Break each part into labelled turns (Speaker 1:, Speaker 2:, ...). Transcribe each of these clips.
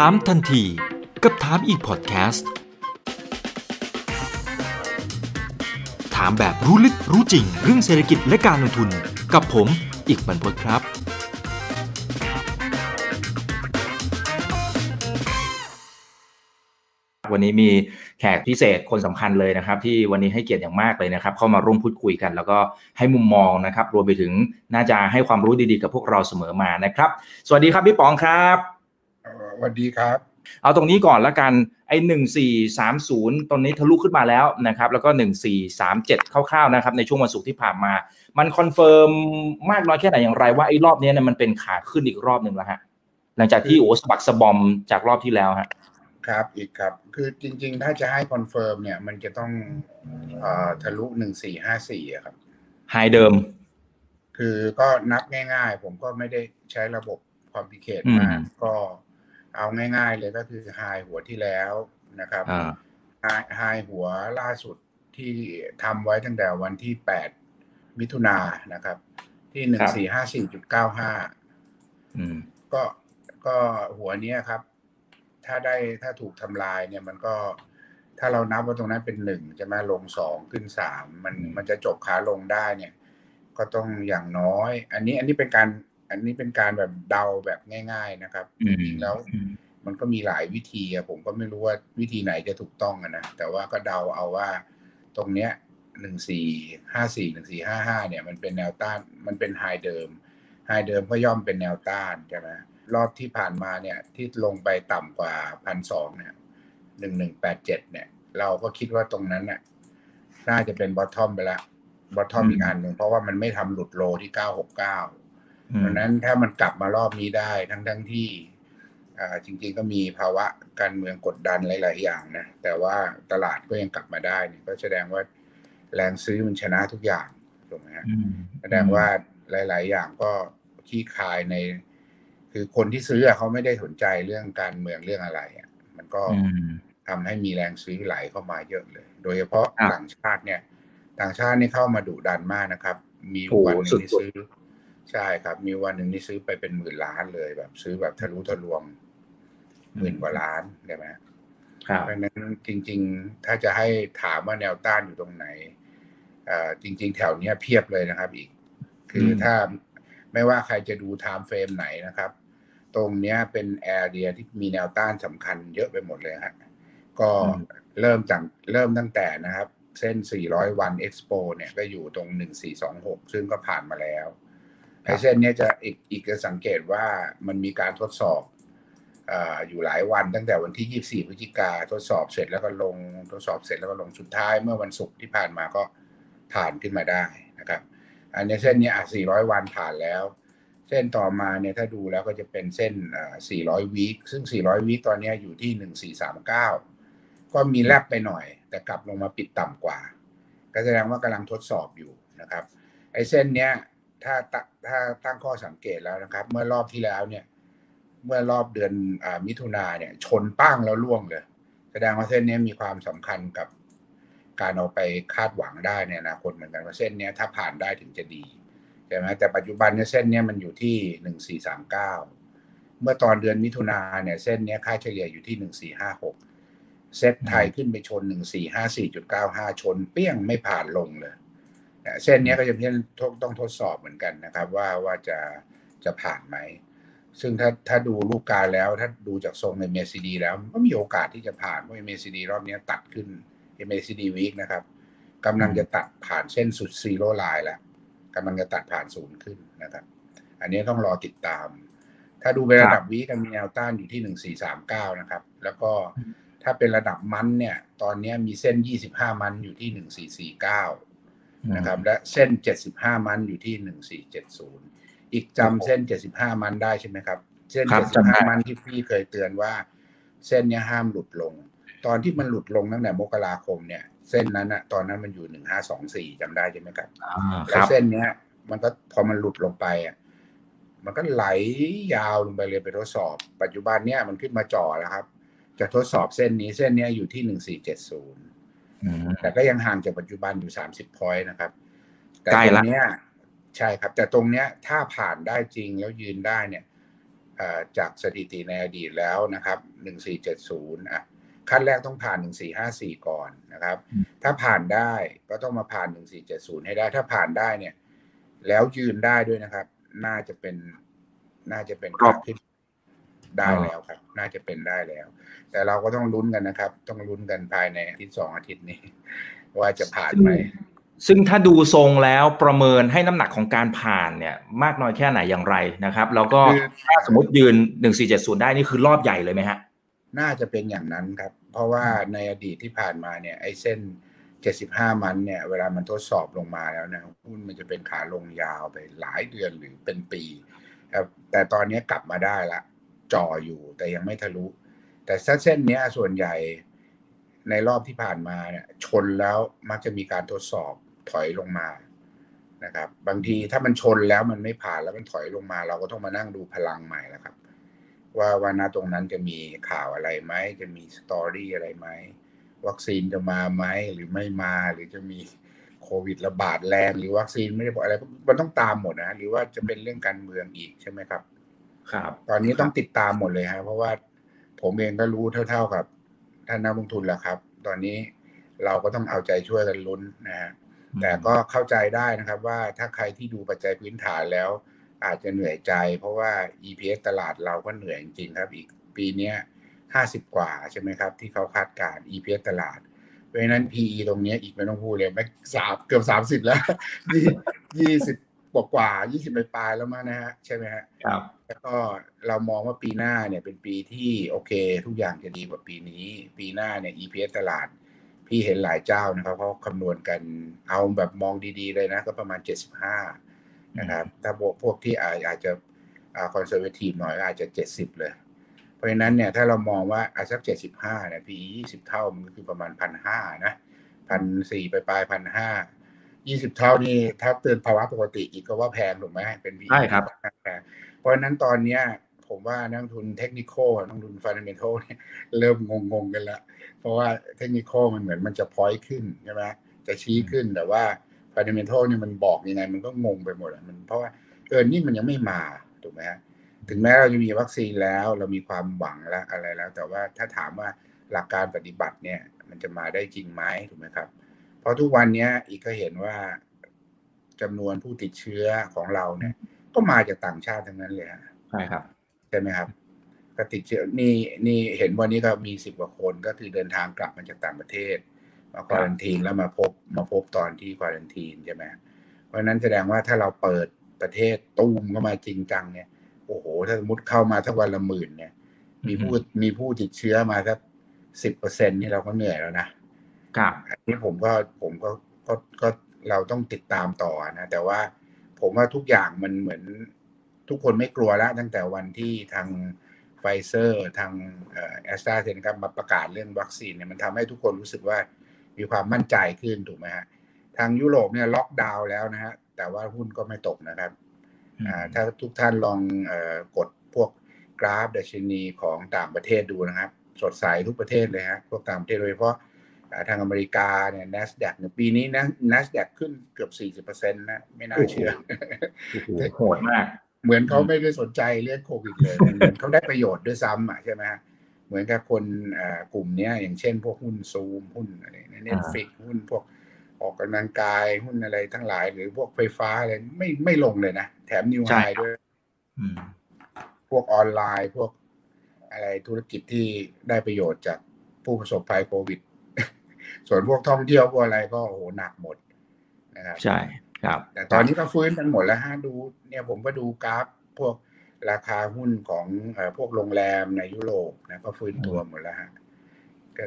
Speaker 1: ถามทันที กับถามอีกพอดแคสต์ ถามแบบรู้ลึกรู้จริง เรื่องเศรษฐกิจและการลงทุนกับผมอีกบรรพตครับ
Speaker 2: วันนี้มีแขกพิเศษคนสำคัญเลยนะครับ ที่วันนี้ให้เกียรติอย่างมากเลยนะครับ เข้ามาร่วมพูดคุยกัน แล้วก็ให้มุมมองนะครับ รวมไปถึงน่าจะให้ความรู้ดีๆกับพวกเราเสมอมานะครับ สวัสดีครับพี่ป๋องครับ
Speaker 3: สวัสดีครับ
Speaker 2: เอาตรงนี้ก่อนละกันไอ้หนึ่งสี่สามศูนย์ตอนนี้ทะลุขึ้นมาแล้วนะครับ แล้วก็หนึ่งสี่สามเจ็ดคร่าวๆนะครับ ในช่วงวันศุกร์ที่ผ่านมา มัน confirm มากน้อยแค่ไหนอย่างไรว่าไอ้รอบนี้เนี่ยมันเป็นขาขึ้นอีกรอบหนึ่งแล้วฮะ หลังจากที่โอ้สะบักสะบอมจากรอบที่แล้วฮะ
Speaker 3: ครับอิกครับคือจริง ๆ ถ้าจะให้ confirm เนี่ย มันจะต้องเอ่อทะลุหนึ่งสี่ห้าสี่ครับ
Speaker 2: ไฮเดิม
Speaker 3: คือก็นับง่าย ๆ ผมก็ไม่ได้ใช้ระบบคอมพิเคท
Speaker 2: อืม
Speaker 3: มากก็ เอาง่าย ๆ เลยก็คือไฮหัวที่แล้วนะครับ
Speaker 2: อ่า
Speaker 3: ไฮไฮหัวล่าสุดที่ทำไว้ตั้งแต่วันที่แปดมิถุนายนนะครับ ที่หนึ่งสี่ห้าสี่จุดเก้าห้า
Speaker 2: อืม
Speaker 3: ก็ก็หัวเนี้ยครับ ถ้าได้ถ้าถูกทำลายเนี่ยมันก็ถ้าเรานับว่าตรงนั้นเป็นหนึ่งจะมาลงสองขึ้นสามมัน
Speaker 2: อืม
Speaker 3: มันจะจบขาลงได้เนี่ย ก็ต้องอย่างน้อย อันนี้อันนี้เป็นการ อันนี้เป็นการแบบเดาแบบง่าย ๆนะครับ
Speaker 2: อื
Speaker 3: จ
Speaker 2: ม
Speaker 3: ริงๆแล้ว
Speaker 2: อืม
Speaker 3: มันก็มีหลายวิธีอะผมก็ไม่รู้ว่าวิธีไหนจะถูกต้องอะนะ แต่ว่าก็เดาเอาว่าตรงเนี้ยหนึ่งสี่ห้าสี่หนึ่งสี่ห้าห้าเนี่ย มันเป็นแนวต้านมันเป็นไฮเดิมไฮเดิมก็ย่อมเป็นแนวต้านใช่ไหมรอบที่ผ่านมาเนี่ย ที่ลงไปต่ำกว่าพันสองเนี่ยหนึ่งหนึ่งแปดเจ็ดเนี่ย เราก็คิดว่าตรงนั้นน่ะน่าจะเป็นบอททอมไปแล้วบอททอม
Speaker 2: อืม
Speaker 3: อีกอันหนึ่งเพราะว่ามันไม่ทำหลุดโลที่เก้าหกเก้า
Speaker 2: อื
Speaker 3: เพ
Speaker 2: ม
Speaker 3: ราะฉะนั้นถ้ามันกลับมารอบนี้ได้ทั้งทั้งที่อ่าจริงๆก็มีภาวะการเมืองกดดันหลาย ๆ อย่างนะ แต่ว่าตลาดก็ยังกลับมาได้เนี่ยก็แสดงว่าแรงซื้อมันชนะทุกอย่างถูกไหมฮะ
Speaker 2: อืม
Speaker 3: แสดงว่าหลาย ๆ อย่างก็ขี้คายใน คือคนที่ซื้ออะเขาไม่ได้สนใจเรื่องการเมืองเรื่องอะไรอะมันก็
Speaker 2: อืม
Speaker 3: ทำให้มีแรงซื้อไหลเข้ามาเยอะเลย โดยเฉพาะ
Speaker 2: ครับ
Speaker 3: ต่างชาติเนี่ย ต่างชาตินี่เข้ามาดุดันมากนะครับ มี
Speaker 2: โอ้โห
Speaker 3: วันหนึ่งที่
Speaker 2: สุดๆ
Speaker 3: ซื้อ ใช่ครับ มีวันหนึ่งที่ซื้อไปเป็นหมื่นล้านเลยแบบ ซื้อแบบทะลุทะลวงหมื่นกว่าล้านใช่ไหม
Speaker 2: ครับ
Speaker 3: เพราะฉะนั้นจริง ๆ ถ้าจะให้ถามว่าแนวต้านอยู่ตรงไหนเอ่อจริง ๆ แถวเนี้ยเพียบเลยนะครับ อีก คืออ
Speaker 2: ม
Speaker 3: ถ้าไม่ว่าใครจะดูไทม์เฟรมไหนนะครับ ตรงเนี้ยเป็นแอเรียที่มีแนวต้านสำคัญเยอะไปหมดเลยฮะก็เริ่มจากเริ่มตั้งแต่นะครับ เส้น 400 วัน Expo เนี่ยก็อยู่ตรง 1426 ซึ่งก็ผ่านมาแล้ว
Speaker 2: ครับ
Speaker 3: ไอ้เส้นนี้จะอีกอีกจะสังเกตว่ามันมีการทดสอบอยู่หลายวันตั้งแต่วันที่ 24 พฤศจิกาทดสอบเสร็จแล้วก็ลงทดสอบเสร็จแล้วก็ลงสุดท้ายเมื่อวันศุกร์ที่ผ่านมาก็ผ่านขึ้นมาได้นะครับ อันนี้เส้นนี้อะ400 วันผ่านแล้ว เส้นต่อมาเนี่ยถ้าดูแล้วก็จะเป็นเส้นอ่า400 วีคซึ่ง 400 วีคตอนนี้อยู่ที่ 1439 ก็มีแลบไปหน่อย แต่กลับลงมาปิดต่ำกว่า ก็แสดงว่ากำลังทดสอบอยู่นะครับไอ้เส้นเนี้ย ถ้าตถ้าตั้งข้อสังเกตแล้วนะครับ เมื่อรอบที่แล้วเนี่ย เมื่อรอบเดือนอมิถุนาเนี่ย ชนป้างแล้วล่วงเลย แสดงว่าเส้นนี้มีความสำคัญกับการเอาไปคาดหวังได้ในอนาคตเหมือนกันว่าเส้นนี้ถ้าผ่านได้ถึงจะดีใช่ไหมแต่ปัจจุบันเนี่ยเส้นนี้มันอยู่ที่หนึ่งสี่สามเก้าเมื่อตอนเดือนมิถุนาเนี่ยเส้นนี้ค่าเฉลี่ยอยู่ที่หนึ่งสี่ห้าหกเซ็ตไทยขึ้นไปชนหนึ่งสี่ห้าสี่จุดเก้าห้าชน เปี้ยงไม่ผ่านลงเลย เส้นเนี้ยก็จะเป็นต้องทดสอบเหมือนกันนะครับ ว่าว่าจะจะผ่านไหม ซึ่งถ้าถ้าดูรูปการแล้ว ถ้าดูจากทรงใน MACD แล้วมันก็มีโอกาสที่จะผ่านเพราะ MACD รอบนี้ตัดขึ้น MACD week นะครับกำลังจะตัดผ่านเส้นสุดซีโร่ไลน์แล้วกำลังจะตัดผ่านศูนย์ขึ้นนะครับ อันนี้ต้องรอติดตาม ถ้าดูเป็นระดับวีกันมีแนวต้านอยู่ที่หนึ่งสี่สามเก้านะครับ แล้วก็ถ้าเป็นระดับมันเนี่ย ตอนนี้มีเส้นยี่สิบห้ามันอยู่ที่หนึ่งสี่สี่เก้า นะครับ และเส้น 75 มันอยู่ที่ 1470 อีกจำเส้น 75 มันได้ใช่ไหมครับ เส้น
Speaker 2: ครับจำได้
Speaker 3: 75 มันที่พี่เคยเตือนว่า เส้นเนี้ยห้ามหลุดลง ตอนที่มันหลุดลงตั้งแต่มกราคมเนี่ย เส้นนั้นอะตอนนั้นมันอยู่ 1524จำได้ใช่ไหมครับ
Speaker 2: อ่าค
Speaker 3: แล้ว
Speaker 2: รับ
Speaker 3: เส้นเนี้ย มันก็พอมันหลุดลงไปอะมันก็ไหลยาวลงไปเลยไปทดสอบ ปัจจุบันเนี้ยมันขึ้นมาจ่อแล้วครับ จะทดสอบเส้นนี้เส้นเนี้ยอยู่ที่ 1470
Speaker 2: อืม
Speaker 3: แต่ก็ยังห่างจากปัจจุบันอยู่30พอยต์นะครับแต่
Speaker 2: ใกล้
Speaker 3: ตร
Speaker 2: ละ
Speaker 3: งเนี้ยใช่ครับ แต่ตรงเนี้ยถ้าผ่านได้จริงแล้วยืนได้เนี่ยจากสถิติในอดีตแล้วนะครับ1470อะขั้นแรกต้องผ่าน1454ก่อนนะครับ ถ้าผ่านได้ก็ต้องมาผ่าน1470ให้ได้ ถ้าผ่านได้เนี่ย แล้วยืนได้ด้วยนะครับ น่าจะเป็นน่าจะเป็น
Speaker 2: การ
Speaker 3: ขึ้น ได้แล้วครับ น่าจะเป็นได้แล้ว แต่เราก็ต้องลุ้นกันนะครับ ต้องลุ้นกันภายในอาทิตย์สองอาทิตย์นี้ ว่าจะผ่านไหม
Speaker 2: ซึ่งถ้าดูทรงแล้วประเมินให้น้ำหนักของการผ่านเนี่ย มากน้อยแค่ไหนอย่างไรนะครับ แล้วก็ถ้าสมมติยืนหนึ่งสี่เจ็ดศูนย์ได้นี่คือรอบใหญ่เลยไหมฮะ
Speaker 3: น่าจะเป็นอย่างนั้นครับ เพราะว่าในอดีตที่ผ่านมาเนี่ยไอ้เส้นเจ็ดสิบห้ามันเนี่ยเวลามันทดสอบลงมาแล้วนะหุ้นมันจะเป็นขาลงยาวไปหลายเดือนหรือเป็นปีครับแต่ตอนนี้กลับมาได้ละ จ่ออยู่ แต่ยังไม่ทะลุ แต่เส้นนี้ส่วนใหญ่ในรอบที่ผ่านมาเนี่ยชนแล้วมักจะมีการทดสอบถอยลงมานะครับ บางทีถ้ามันชนแล้วมันไม่ผ่านแล้วมันถอยลงมา เราก็ต้องมานั่งดูพลังใหม่แล้วครับ ว่าวันน้าตรงนั้นจะมีข่าวอะไรไหมจะมีสตอรี่อะไรไหมวัคซีนจะมาไหมหรือไม่มาหรือจะมีโควิดระบาดแรงหรือวัคซีนไม่ได้บอกอะไรมันต้องตามหมดนะหรือว่าจะเป็นเรื่องการเมืองอีกใช่ไหมครับ
Speaker 2: ครับ
Speaker 3: ตอนนี้ต้องติดตามหมดเลยครับเพราะว่าผมเองก็รู้เท่า ๆกับท่านนักลงทุนแล้วครับ ตอนนี้เราก็ต้องเอาใจช่วยกันลุ้นนะฮะแต่ก็เข้าใจได้นะครับว่าถ้าใครที่ดูปัจจัยพื้นฐานแล้ว อาจจะเหนื่อยใจ เพราะว่า EPS ตลาดเราก็เหนื่อยจริงๆครับ อีกปีนี้ห้าสิบกว่าใช่ไหมครับ ที่เขาคาดการ EPS ตลาด เพราะฉะนั้น PE ตรงนี้อีกไม่ต้องพูดเลยไม่สามเกือบสามสิบแล้วยี่สิบ กว่ากว่ายี่สิบปลายแล้วมั้งนะฮะใช่ไหมฮะ
Speaker 2: ครับ
Speaker 3: แล้วก็เรามองว่าปีหน้าเนี่ยเป็นปีที่โอเค ทุกอย่างจะดีกว่าปีนี้ ปีหน้าเนี่ย EPS ตลาด พี่เห็นหลายเจ้านะครับเขาคำนวณกันเอาแบบมองดีๆเลยนะ ก็ประมาณ75นะครับ ถ้าพวกที่อาจจะคอนเซอร์เวทีฟหน่อยอาจจะ70เลย เพราะฉะนั้นเนี่ยถ้าเรามองว่าอาสัก75เนี่ย PE 20เท่ามันก็คือประมาณพันห้านะพันสี่ไปปลายพันห้า ยี่สิบเท่านี่ถ้าเตือนภาวะปกติอิกก็ว่าแพงถูกไหมเป็น
Speaker 2: PE ใช่ครับ
Speaker 3: เพราะฉะนั้นตอนเนี้ยผมว่านักลงทุนเทคนิคนักลงทุน fundamental เนี่ยเริ่มงงๆกันละ เพราะว่าเทคนิคมันเหมือนมันจะ point ขึ้นใช่ไหมจะชี้ขึ้นแต่ว่า fundamental เนี่ยมันบอกยังไงมันก็งงไปหมดมันเพราะว่าเออนี่มันยังไม่มาถูกไหมฮะถึงแม้เราจะมีวัคซีนแล้วเรามีความหวังแล้วอะไรแล้ว แต่ว่าถ้าถามว่าหลักการปฏิบัติเนี่ย มันจะมาได้จริงไหมถูกไหมครับ เพราะทุกวันนี้อีกก็เห็นว่าจำนวนผู้ติดเชื้อของเราเนี่ย ก็มาจากต่างชาติทั้งนั้นเลย
Speaker 2: ใช่ครับ
Speaker 3: ช่ไหมครับก็ติดเชื้อนี่นี่เห็นวันนี้ก็มีสิบกว่าคนก็คือเดินทางกลับมาจากต่างประเทศ มาควอลันทีนแล้วมาพบมาพบตอนที่ควอลันทีนใช่ไหมเพราะงั้นแสดงว่าถ้าเราเปิดประเทศตูมเข้ามาจริงจังเนี่ยโอ้โห ถ้าสมมติเข้ามาสักวันละหมื่นเนี่ย มีผู้มีผู้ติดเชื้อมาสักสิบเปอร์เซ็นต์นี่เราก็เหนื่อยแล้วนะ ครับอันนี้ผมก็ผมก็ก็ก็เราต้องติดตามต่อนะ แต่ว่าผมว่าทุกอย่างมันเหมือนทุกคนไม่กลัวแล้ว ตั้งแต่วันที่ทางไฟเซอร์ทางแอสตราเซเนกามาประกาศเรื่องวัคซีนเนี่ยมันทำให้ทุกคนรู้สึกว่ามีความมั่นใจขึ้นถูกไหมฮะทางยุโรปเนี่ยล็อกดาวน์แล้วนะฮะแต่ว่าหุ้นก็ไม่ตกนะครับถ้าทุกท่านลองกดพวกกราฟดัชนีของต่างประเทศดูนะครับ สดใสทุกประเทศเลยฮะพวกต่างประเทศโดยเฉพาะ ทางอเมริกาเนี่ย NASDAQ เนี่ยปีนี้นะ NASDAQ ขึ้นเกือบ 40%นะไม่น่าเชื่อ
Speaker 2: โหดมาก
Speaker 3: เหมือนเขาไม่ได้สนใจเรื่องโควิดเลยเหมือนเขาได้ประโยชน์ด้วยซ้ำอะใช่ไหมฮะเหมือนกับคนกลุ่มนี้อย่างเช่นพวกหุ้นซูมหุ้นอะไร Netflix หุ้นพวกออกกำลังกายหุ้นอะไรทั้งหลาย หรือพวกไฟฟ้าอะไรไม่ไม่ลงเลยนะ แถม new high ด้วยพวกออนไลน์พวกอะไรธุรกิจที่ได้ประโยชน์จากผู้ประสบภัยโควิด ส่วนพวกท่องเที่ยวพวกอะไรก็โอ้โหหนักหมดนะครับ
Speaker 2: ใช่ครับ
Speaker 3: แต่ตอนนี้ก็ฟื้นกันหมดแล้วฮะดู เนี่ยผมก็ดูกราฟพวกราคาหุ้นของพวกโรงแรมในยุโรปนะก็ฟื้นตัวหมดแล้วฮะ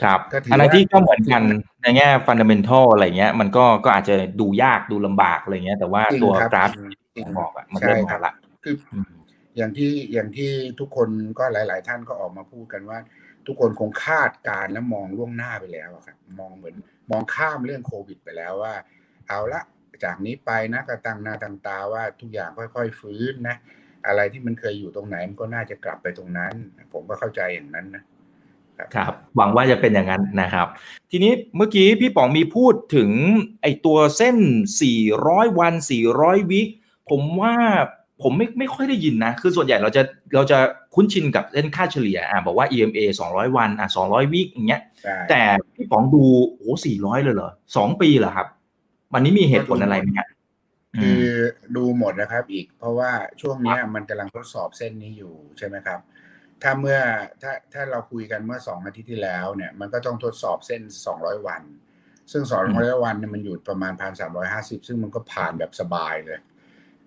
Speaker 2: ครับอันนั้นที่ก็เหมือนกันในแง่ฟันเดเมนทัลอะไรเงี้ย มันก็ก็อาจจะดูยากดูลำบากอะไรเงี้ย แต่ว่าตัวกราฟที่บอกอะมันเริ่มมาละ
Speaker 3: คืออย่างที่อย่างที่ทุกคนก็หลาย ๆ ท่านก็ออกมาพูดกันว่า ทุกคนคงคาดการและมองล่วงหน้าไปแล้วครับมองเหมือนมองข้ามเรื่องโควิด ไปแล้วว่า เอาละจากนี้ไปนะก็ตั้งหน้าตังตาว่าทุกอย่างค่อยๆฟื้นนะอะไรที่มันเคยอยู่ตรงไหนมันก็น่าจะกลับไปตรงนั้น ผมก็เข้าใจอย่างนั้นนะ
Speaker 2: ครับหวังว่าจะเป็นอย่างนั้นนะครับ ทีนี้เมื่อกี้พี่ป๋องมีพูดถึงไอตัวเส้น 400 วัน 400 วิผมว่าผมไม่ไม่ค่อยได้ยินนะ คือส่วนใหญ่เราจะเราจะ คุ้นชินกับเส้นค่าเฉลี่ยอ่าบอกว่า EMA 200 วันอะ200วิอย่างเงี้ย
Speaker 3: ใช่
Speaker 2: แต่พี่ป๋องดูโอ้400 เลยเหรอสองปีเหรอครับวันนี้มีเหตุผลอะไรไหมฮะ
Speaker 3: คือดูหมดนะครับอีก เพราะว่าช่วงเนี้ยมันกำลังทดสอบเส้นนี้อยู่ใช่ไหมครับ ถ้าเมื่อถ้าถ้าเราคุยกันเมื่อสองอาทิตย์ที่แล้วเนี่ยมันก็ต้องทดสอบเส้น 200 วัน ซึ่ง 200 วันเนี่ยมันอยู่ประมาณ1,350ซึ่งมันก็ผ่านแบบสบายเลย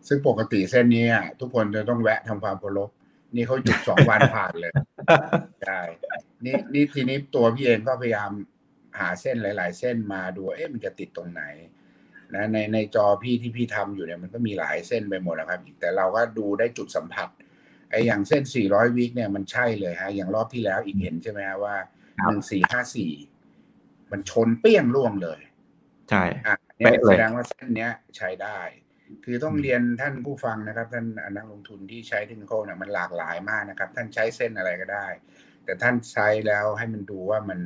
Speaker 3: ซึ่งปกติเส้นนี้อะทุกคนจะต้องแวะทำความเคารพ นี่เขาหยุดสองวันผ่านเลยใช่นี่นี่ทีนี้ตัวพี่เองก็พยายามหาเส้นหลาย ๆ เส้นมาดูว่าเอ๊ะมันจะติดตรงไหนนะในในจอพี่ที่พี่ทำอยู่เนี่ยมันก็มีหลายเส้นไปหมดนะครับ แต่เราก็ดูได้จุดสัมผัสไอ้อย่างเส้น 400 วิกเนี่ยมันใช่เลยฮะ อย่างรอบที่แล้วอีกเห็นใช่ไหมฮะว่า 1454 มันชนเปี้ยงล่วงเลย
Speaker 2: ใช่
Speaker 3: อะเนี่ย
Speaker 2: เป๊ะเลย
Speaker 3: แสดงว่าเส้นเนี้ยใช้ได้ คือต้องเรียนท่านผู้ฟังนะครับ ท่านนักลงทุนที่ใช้เทคนิคเนี่ยมันหลากหลายมากนะครับ ท่านใช้เส้นอะไรก็ได้ แต่ท่านใช้แล้วให้มันดูว่ามัน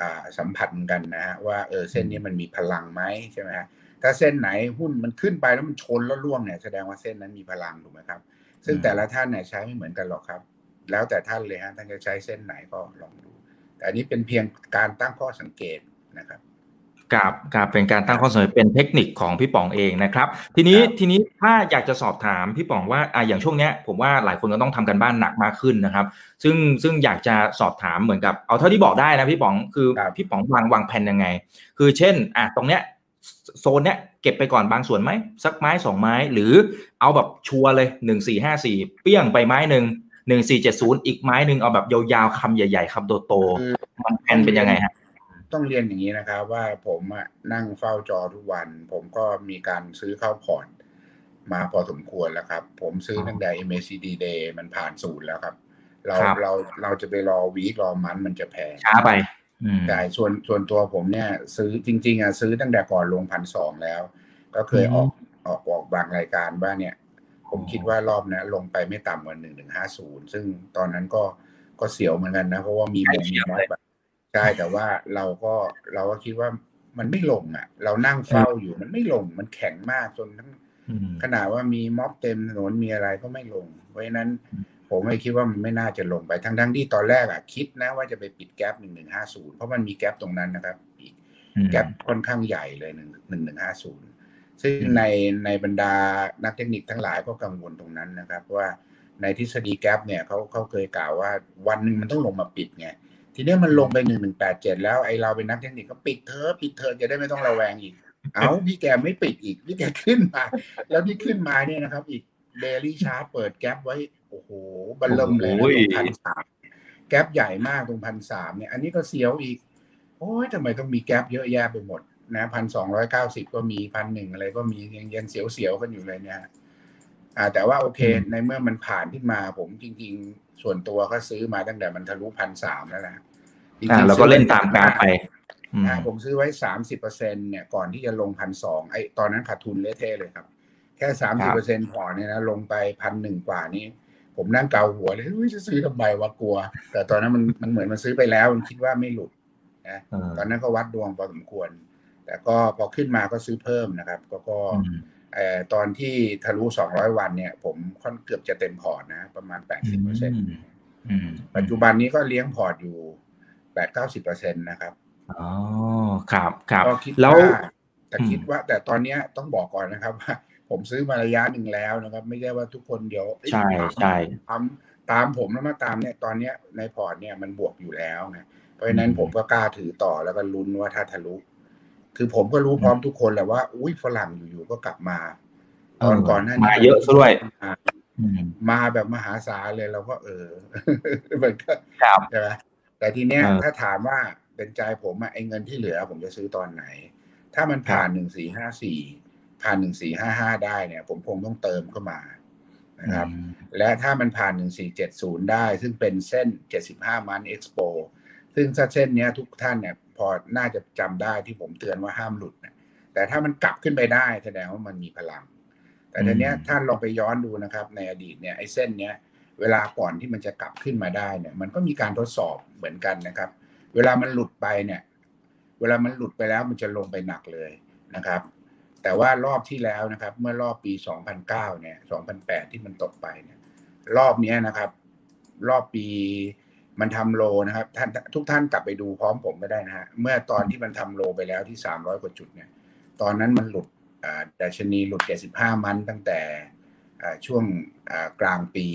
Speaker 3: อ่าสัมผัสกันนะฮะว่าเออเส้นนี้มันมีพลังไหมใช่ไหมฮะถ้าเส้นไหนหุ้นมันขึ้นไปแล้วมันชนแล้วล่วงเนี่ยแสดงว่าเส้นนั้นมีพลังถูกไหมครับ ซึ่งแต่ละท่านเนี่ยใช้ไม่เหมือนกันหรอกครับ แล้วแต่ท่านเลยฮะท่านจะใช้เส้นไหนก็ลองดู แต่อันนี้เป็นเพียงการตั้งข้อสังเกตนะครับ
Speaker 2: กับกับเป็นการตั้งข้อเสนอเป็นเทคนิคของพี่ป๋องเองนะครับ ทีนี้
Speaker 3: ครับ
Speaker 2: ทีนี้ถ้าอยากจะสอบถามพี่ป๋องว่าอะอย่างช่วงเนี้ยผมว่าหลายคนก็ต้องทำกันบ้านหนักมากขึ้นนะครับ ซึ่งซึ่งอยากจะสอบถามเหมือนกับเอาเท่าที่บอกได้นะพี่ป๋องคือ
Speaker 3: ครับ
Speaker 2: พี่ป๋องวางวางแผนยังไง คือเช่นอะตรงเนี้ยโซนเนี้ยเก็บไปก่อนบางส่วนไหมสักไม้สองไม้ หรือเอาแบบชัวร์เลยหนึ่งสี่ห้าสี่เปี้ยงไปไม้หนึ่งหนึ่งสี่เจ็ดศูนย์อีกไม้หนึ่งเอาแบบยาวๆคำใหญ่ ๆคำโต
Speaker 3: คือ
Speaker 2: ๆมันแผนเป็นยังไงฮะ
Speaker 3: ต้องเรียนอย่างนี้นะครับ ว่าผมอะนั่งเฝ้าจอทุกวัน ผมก็มีการซื้อเข้าพอร์ตมาพอสมควรแล้วครับ ผมซื้อตั้งแต่ MACD Day มันผ่านศูนย์แล้วครับ เรา
Speaker 2: ครับ
Speaker 3: เราเราจะไปรอวีครอมันมันจะแพง
Speaker 2: ช้าไปอืม
Speaker 3: ใช่ส่วนส่วนตัวผมเนี่ย ซื้อจริง ๆอะซื้อตั้งแต่ก่อนลงพันสองแล้ว ก็เคย
Speaker 2: อืม
Speaker 3: ออกออกออกบางรายการว่าเนี่ย ผมคิดว่ารอบเนี้ยลงไปไม่ต่ำกว่าหนึ่งถึงห้าศูนย์ซึ่งตอนนั้นก็ก็เสียวเหมือนกันนะ เพราะว่ามีมุมมีม็อบแบบ ใช่แต่ว่าเราก็เราก็คิดว่ามันไม่ลงอะ เรานั่งเฝ้าอยู่มันไม่ลงมันแข็งมากจนทั้ง
Speaker 2: อืม
Speaker 3: ขนาดว่ามีม็อบเต็มถนนมีอะไรก็ไม่ลง เพราะฉะนั้น ผมไม่คิดว่ามันไม่น่าจะลงไปทั้งทั้งๆที่ตอนแรกอะคิดนะว่าจะไปปิดแกลบหนึ่งหนึ่งห้าศูนย์เพราะมันมีแกลบตรงนั้นนะครับอีก
Speaker 2: อืม
Speaker 3: แกลบค่อนข้างใหญ่เลยหนึ่งหนึ่งหนึ่งห้าศูนย์ซึ่ง
Speaker 2: อืม
Speaker 3: ในในบรรดานักเทคนิคทั้งหลายก็กังวลตรงนั้นนะครับ ว่าในทฤษฎีแกลบเนี่ยเขาเขาเคยกล่าวว่าวันหนึ่งมันต้องลงมาปิดไง ทีเนี้ยมันลงไปหนึ่งหนึ่งแปดเจ็ดแล้วไอเราเป็นนักเทคนิคก็ปิดเธอะปิดเธอะจะได้ไม่ต้องระแวงอีก เอาพี่แกไม่ปิดอีกพี่แกขึ้นมา แล้วที่ขึ้นมาเนี่ยนะครับ อีกเดลี่ชาร์ตเปิดแกลบไว้ โอ้โหบันเริ่มเลยนะ
Speaker 2: โอ้ย
Speaker 3: ตรงพันสามแกลบใหญ่มากตรงพันสามเนี่ย อันนี้ก็เสียวอีก โอ้ยทำไมต้องมีแกลบเยอะแยะไปหมดนะพันสองร้อยเก้าสิบก็มีพันหนึ่งอะไรก็มียังยังเสียวเสียวๆกันอยู่เลยเนี่ยอ่าแต่ว่าโอเค
Speaker 2: อืม
Speaker 3: ในเมื่อมันผ่านขึ้นมาผมจริง ๆ ส่วนตัวก็ซื้อมาตั้งแต่มันทะลุพันสามแล้วนะจริงๆ
Speaker 2: อ่าเราก็เล่นตามกราฟไปอืม
Speaker 3: อ่าผมซื้อไว้สามสิบเปอร์เซ็นเนี่ย ก่อนที่จะลงพันสองไอ้ตอนนั้นขาดทุนเละเทะเลยครับ แค่สามสิบเปอร์เซ็นพอเนี่ยนะลงไปพันหนึ่งกว่านี้ ผมนั่งเกาหัวเลยเฮ้ยจะซื้อทำไมวะกลัว แต่ตอนนั้นมันมันเหมือนมันซื้อไปแล้วมันคิดว่าไม่หลุดนะ
Speaker 2: เออ
Speaker 3: ตอนนั้นก็วัดดวงพอสมควร แต่ก็พอขึ้นมาก็ซื้อเพิ่มนะครับ ก็ก็
Speaker 2: อืม
Speaker 3: เอ่อตอนที่ทะลุ200วันเนี่ย ผมค่อนเกือบจะเต็มพอร์ตนะ ประมาณ80เปอร์เซ็นต์
Speaker 2: อืม
Speaker 3: ปัจจุบันนี้ก็เลี้ยงพอร์ตอยู่ 8-90เปอร์เซ็นต์นะครับ
Speaker 2: อ๋อครับครับ
Speaker 3: ก็คิด
Speaker 2: แล้ว
Speaker 3: ว่าแต่
Speaker 2: อืม
Speaker 3: คิดว่า แต่ตอนเนี้ยต้องบอกก่อนนะครับว่าผมซื้อมาระยะหนึ่งแล้วนะครับ ไม่ใช่ว่าทุกคนเดี๋ยวเอ้ย
Speaker 2: ใช่ใช่
Speaker 3: ตามตามผมแล้วมาตามเนี่ยตอนเนี้ยในพอร์ตเนี่ยมันบวกอยู่แล้วไงเพราะฉะนั้นผมก็กล้าถือต่อแล้วก็ลุ้นว่าถ้าทะลุคือผมก็รู้พร้อมทุกคนแหละว่า อุ้ยฝรั่งอยู่ๆก็กลับมาตอนก่อนหน้านี้
Speaker 2: มาเยอะซะด้วย
Speaker 3: มา
Speaker 2: อืม
Speaker 3: มาแบบมหาศาลเลยเราก็เออมันก็
Speaker 2: ครับ
Speaker 3: ใช่ไหม แต่ทีเนี้ย
Speaker 2: เออ
Speaker 3: ถ้าถามว่าเป็นใจผมอะไอ้เงินที่เหลือ ผมจะซื้อตอนไหน ถ้ามันผ่านหนึ่งสี่ห้าสี่ผ่านหนึ่งสี่ห้าห้าได้เนี่ย ผมคงต้องเติมเข้ามานะครับ
Speaker 2: อืม
Speaker 3: และถ้ามันผ่าน1470ได้ ซึ่งเป็นเส้น75มันเอ็กซ์โปซึ่งถ้าเส้นเนี้ยทุกท่านเนี่ยพอน่าจะจำได้ที่ผมเตือนว่าห้ามหลุดนะแต่ถ้ามันกลับขึ้นไปได้แสดงว่ามันมีพลัง แต่ทีเนี้ย
Speaker 2: อืม
Speaker 3: ท่านลองไปย้อนดูนะครับ ในอดีตเนี่ยไอ้เส้นเนี้ย เวลาก่อนที่มันจะกลับขึ้นมาได้เนี่ยมันก็มีการทดสอบเหมือนกันนะครับ เวลามันหลุดไปเนี่ย เวลามันหลุดไปแล้วมันจะลงไปหนักเลยนะครับ แต่ว่ารอบที่แล้วนะครับ เมื่อรอบปี 2009 เนี่ย 2008 ที่มันตกไปเนี่ย รอบนี้นะครับ รอบปีมันทำโลนะครับท่านทุกท่านกลับไปดูพร้อมผมก็ได้นะฮะเมื่อตอนที่มันทำโลไปแล้วที่ 300 กว่าจุดเนี่ย ตอนนั้นมันหลุดดัชนีหลุด75มันตั้งแต่ ช่วงกลางปี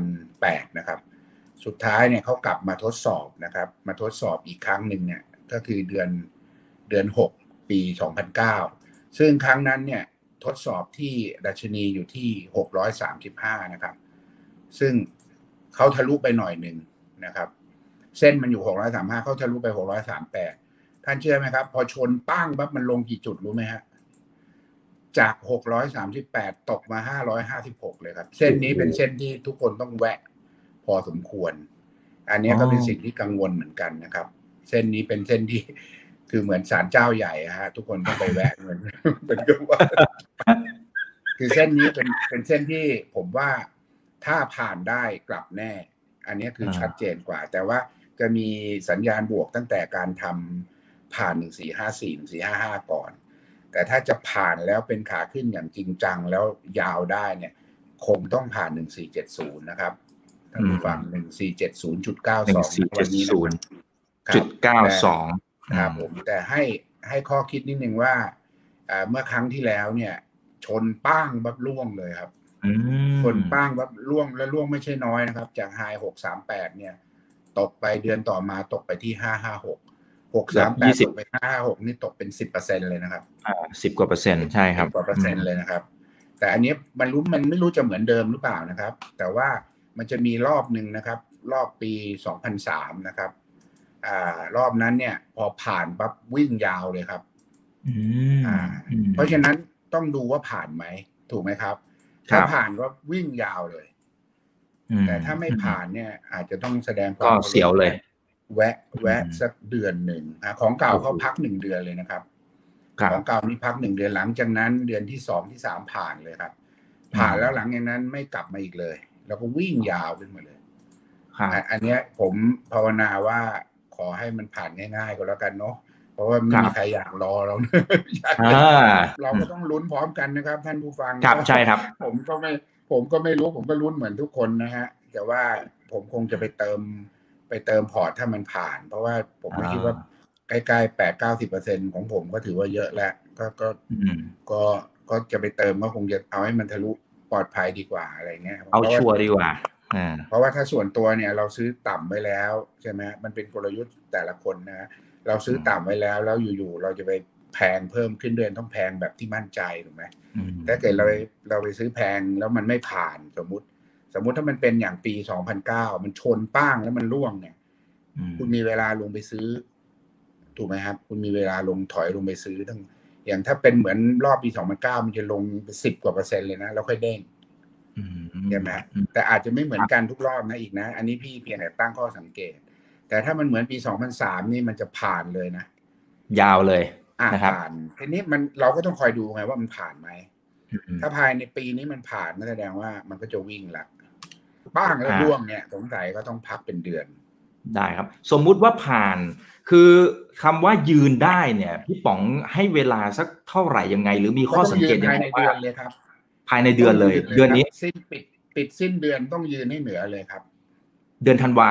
Speaker 3: 2008 นะครับ สุดท้ายเนี่ยเขากลับมาทดสอบนะครับ มาทดสอบอีกครั้งหนึ่งเนี่ยก็คือเดือนเดือน 6 ปี 2009 ซึ่งครั้งนั้นเนี่ยทดสอบที่ดัชนีอยู่ที่ 635 นะครับ ซึ่งเขาทะลุไปหน่อยหนึ่งนะครับ เส้นมันอยู่ 635 เขาทะลุไป 638 ท่านเชื่อไหมครับ พอชนปั้งปั๊บมันลงกี่จุดรู้ไหมฮะ จาก 638 ตกมา 556 เลยครับ เส้นนี้เป็นเส้นที่ทุกคนต้องแวะพอสมควร อันนี้ก็เป็นสิ่งที่กังวลเหมือนกันนะครับ เส้นนี้เป็นเส้นที่คือเหมือนศาลเจ้าใหญ่ฮะทุกคนต้องไปแวะเหมือนเป็นก็ว่า คือเส้นนี้เป็นเป็นเส้นที่ผมว่าถ้าผ่านได้กลับแน่ อันนี้คือชัดเจนกว่า แต่ว่าจะมีสัญญาณบวกตั้งแต่การทำผ่านหนึ่งสี่ห้าสี่หนึ่งสี่ห้าห้าก่อน แต่ถ้าจะผ่านแล้วเป็นขาขึ้นอย่างจริงจังแล้วยาวได้เนี่ย คงต้องผ่านหนึ่งสี่เจ็ดศูนย์นะครับท่านผู้ฟังหนึ่งสี่เจ็ดศูนย์จุดเก้าสอง
Speaker 2: วันนี้นะจุดเก้าสอง
Speaker 3: ครับผมแต่ให้ให้ข้อคิดนิดนึงว่าเมื่อครั้งที่แล้วเนี่ย ชนป้างแบบล่วงเลยครับชนป้างแบบล่วงและล่วงไม่ใช่น้อยนะครับ จากไฮหกสามแปดเนี่ย ตกไปเดือนต่อมาตกไปที่ห้าห้าหก หกสามแปดตกไปห้าหกนี่ตกเป็นสิบเปอร์เซ็นเลยนะครับ
Speaker 2: อ่าสิบกว่าเปอร์เซ็นต์ใช่ครับ
Speaker 3: กว่าเปอร์เซ็นต์เลยนะครับ แต่อันนี้มันรู้มันไม่รู้จะเหมือนเดิมหรือเปล่านะครับ แต่ว่ามันจะมีรอบหนึ่งนะครับ รอบปีสองพันสามนะครับอ่ารอบนั้นเนี่ย พอผ่านปั๊บวิ่งยาวเลยครับอ่า เพราะฉะนั้นต้องดูว่าผ่านไหมถูกไหมครับ ถ้าผ่านก็วิ่งยาวเลยแต่ถ้าไม่ผ่านเนี่ย อาจจะต้องแสดง
Speaker 2: ความเสียวเลย
Speaker 3: แวะ แวะสักเดือนหนึ่งของเก่าเขาพักหนึ่งเดือนเลยนะครับของเก่านี่พักหนึ่งเดือนหลังจากนั้นเดือนที่สองที่สามผ่านเลยครับ ผ่านแล้วหลังจากนั้นไม่กลับมาอีกเลย แล้วก็วิ่งยาวขึ้นมาเลยอันนี้ผมภาวนาว่าขอให้มันผ่านง่ายๆก็แล้วกันเนาะเพราะว่าไม่มีใครอยากรอเราเราก็ต้องลุ้นพร้อมกันนะครับ ท่านผู้ฟัง
Speaker 2: ครับใช่ครับ
Speaker 3: ผมก็ไม่ผมก็ไม่รู้ผมก็ลุ้นเหมือนทุกคนนะฮะแต่ว่าผมคงจะไปเติม ไปเติมพอร์ตถ้ามันผ่าน เพราะว่าผมไม่คิดว่าใกล้ๆแปดเก้าสิบเปอร์เซ็นของผมก็ถือว่าเยอะแล้วก็ก็ก็ก็จะไปเติมก็คงจะเอาให้มันทะลุปลอดภัยดีกว่าอะไรเงี้ย
Speaker 2: เอาชัวร์ดีกว่า
Speaker 3: เพราะว่าถ้าส่วนตัวเนี่ยเราซื้อต่ำไว้แล้วใช่ไหมมันเป็นกลยุทธ์แต่ละคนนะเราซื้อต่ำไว้แล้วแล้วอยู่ๆเราจะไปแพงเพิ่มขึ้นเดือนต้องแพงแบบที่มั่นใจถูกไหมถ้าเกิดเราเราไปซื้อแพงแล้วมันไม่ผ่านสมมุติ สมมุติถ้ามันเป็นอย่างปีสองพันเก้ามันชนป้างแล้วมันร่วงเนี่ยคุณมีเวลาลงไปซื้อ ถูกไหมครับ คุณมีเวลาลงถอยลงไปซื้อทั้งอย่างถ้าเป็นเหมือนรอบปีสองพันเก้ามันจะลงสิบกว่าเปอร์เซ็นต์เลยนะ แล้วค่อยเด้งใช่ไหมแต่อาจจะไม่เหมือนกันทุกรอบนะอีกนะ อันนี้พี่เพียงแต่ตั้งข้อสังเกต แต่ถ้ามันเหมือนปีสองพันสามนี่มันจะผ่านเลยนะ
Speaker 2: ยาวเลย
Speaker 3: นะครับผ่านทีนี้มันเราก็ต้องคอยดูไงว่ามันผ่านไหมถ้าภายในปีนี้มันผ่านนั่นแสดงว่ามันก็จะวิ่งละ บ้างแล้วร่วงเนี่ยสงสัยก็ต้องพักเป็นเดือน
Speaker 2: ได้ครับ สมมุติว่าผ่านคือคำว่ายืนได้เนี่ยพี่ป๋องให้เวลาสักเท่าไหร่ยังไง หรือมีข้อสังเกตยังไง
Speaker 3: ว่าเลยครับ
Speaker 2: ภายในเดือนเลย เดือนนี้
Speaker 3: สิ้นปิดปิดสิ้นเดือนต้องยืนให้เหนือเลยครับ
Speaker 2: เดือนธันวา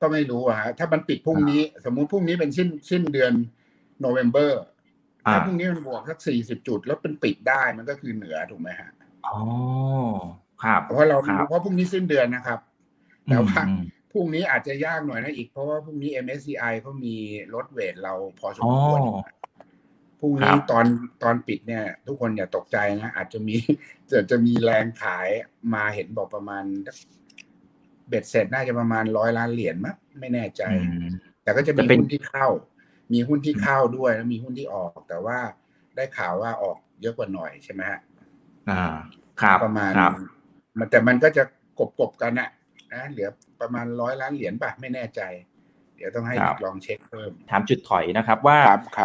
Speaker 3: ก็ไม่รู้อะฮะถ้ามันปิดพรุ่งนี้ สมมุติพรุ่งนี้เป็นสิ้นสิ้นเดือนโนเวมเบอร์ถ้าพรุ่งนี้มันบวกสักสี่สิบจุด แล้วเป็นปิดได้มันก็คือเหนือถูกไหมฮะ
Speaker 2: อ๋อ ครับ
Speaker 3: เพราะเราเพราะพรุ่งนี้สิ้นเดือนนะครับ แต่ว่าพรุ่งนี้อาจจะยากหน่อยนะอีกเพราะว่าพรุ่งนี้ MSCI เขามีลดเวทเราพอสมควรพรุ่งนี้ตอนตอนปิดเนี่ย ทุกคนอย่าตกใจนะอาจจะมีจะจะมีแรงขายมาเห็นบอกประมาณ เบ็ดเสร็จน่าจะประมาณร้อยล้านเหรียญมั้งไม่แน่ใจ แต่ก็จะมีหุ้นที่เข้า มีหุ้นที่เข้าด้วยแล้วมีหุ้นที่ออก แต่ว่าได้ข่าวว่าออกเยอะกว่าหน่อยใช่ไหมฮะ
Speaker 2: อ่าครับ
Speaker 3: ประมาณ มันแต่มันก็จะกบกบกันนะนะเหลือประมาณร้อยล้านเหรียญป่ะไม่แน่ใจดี๋ยวต้องให้ลองเช็คเพิ่ม
Speaker 2: ถามจุดถอยนะครับ ว่า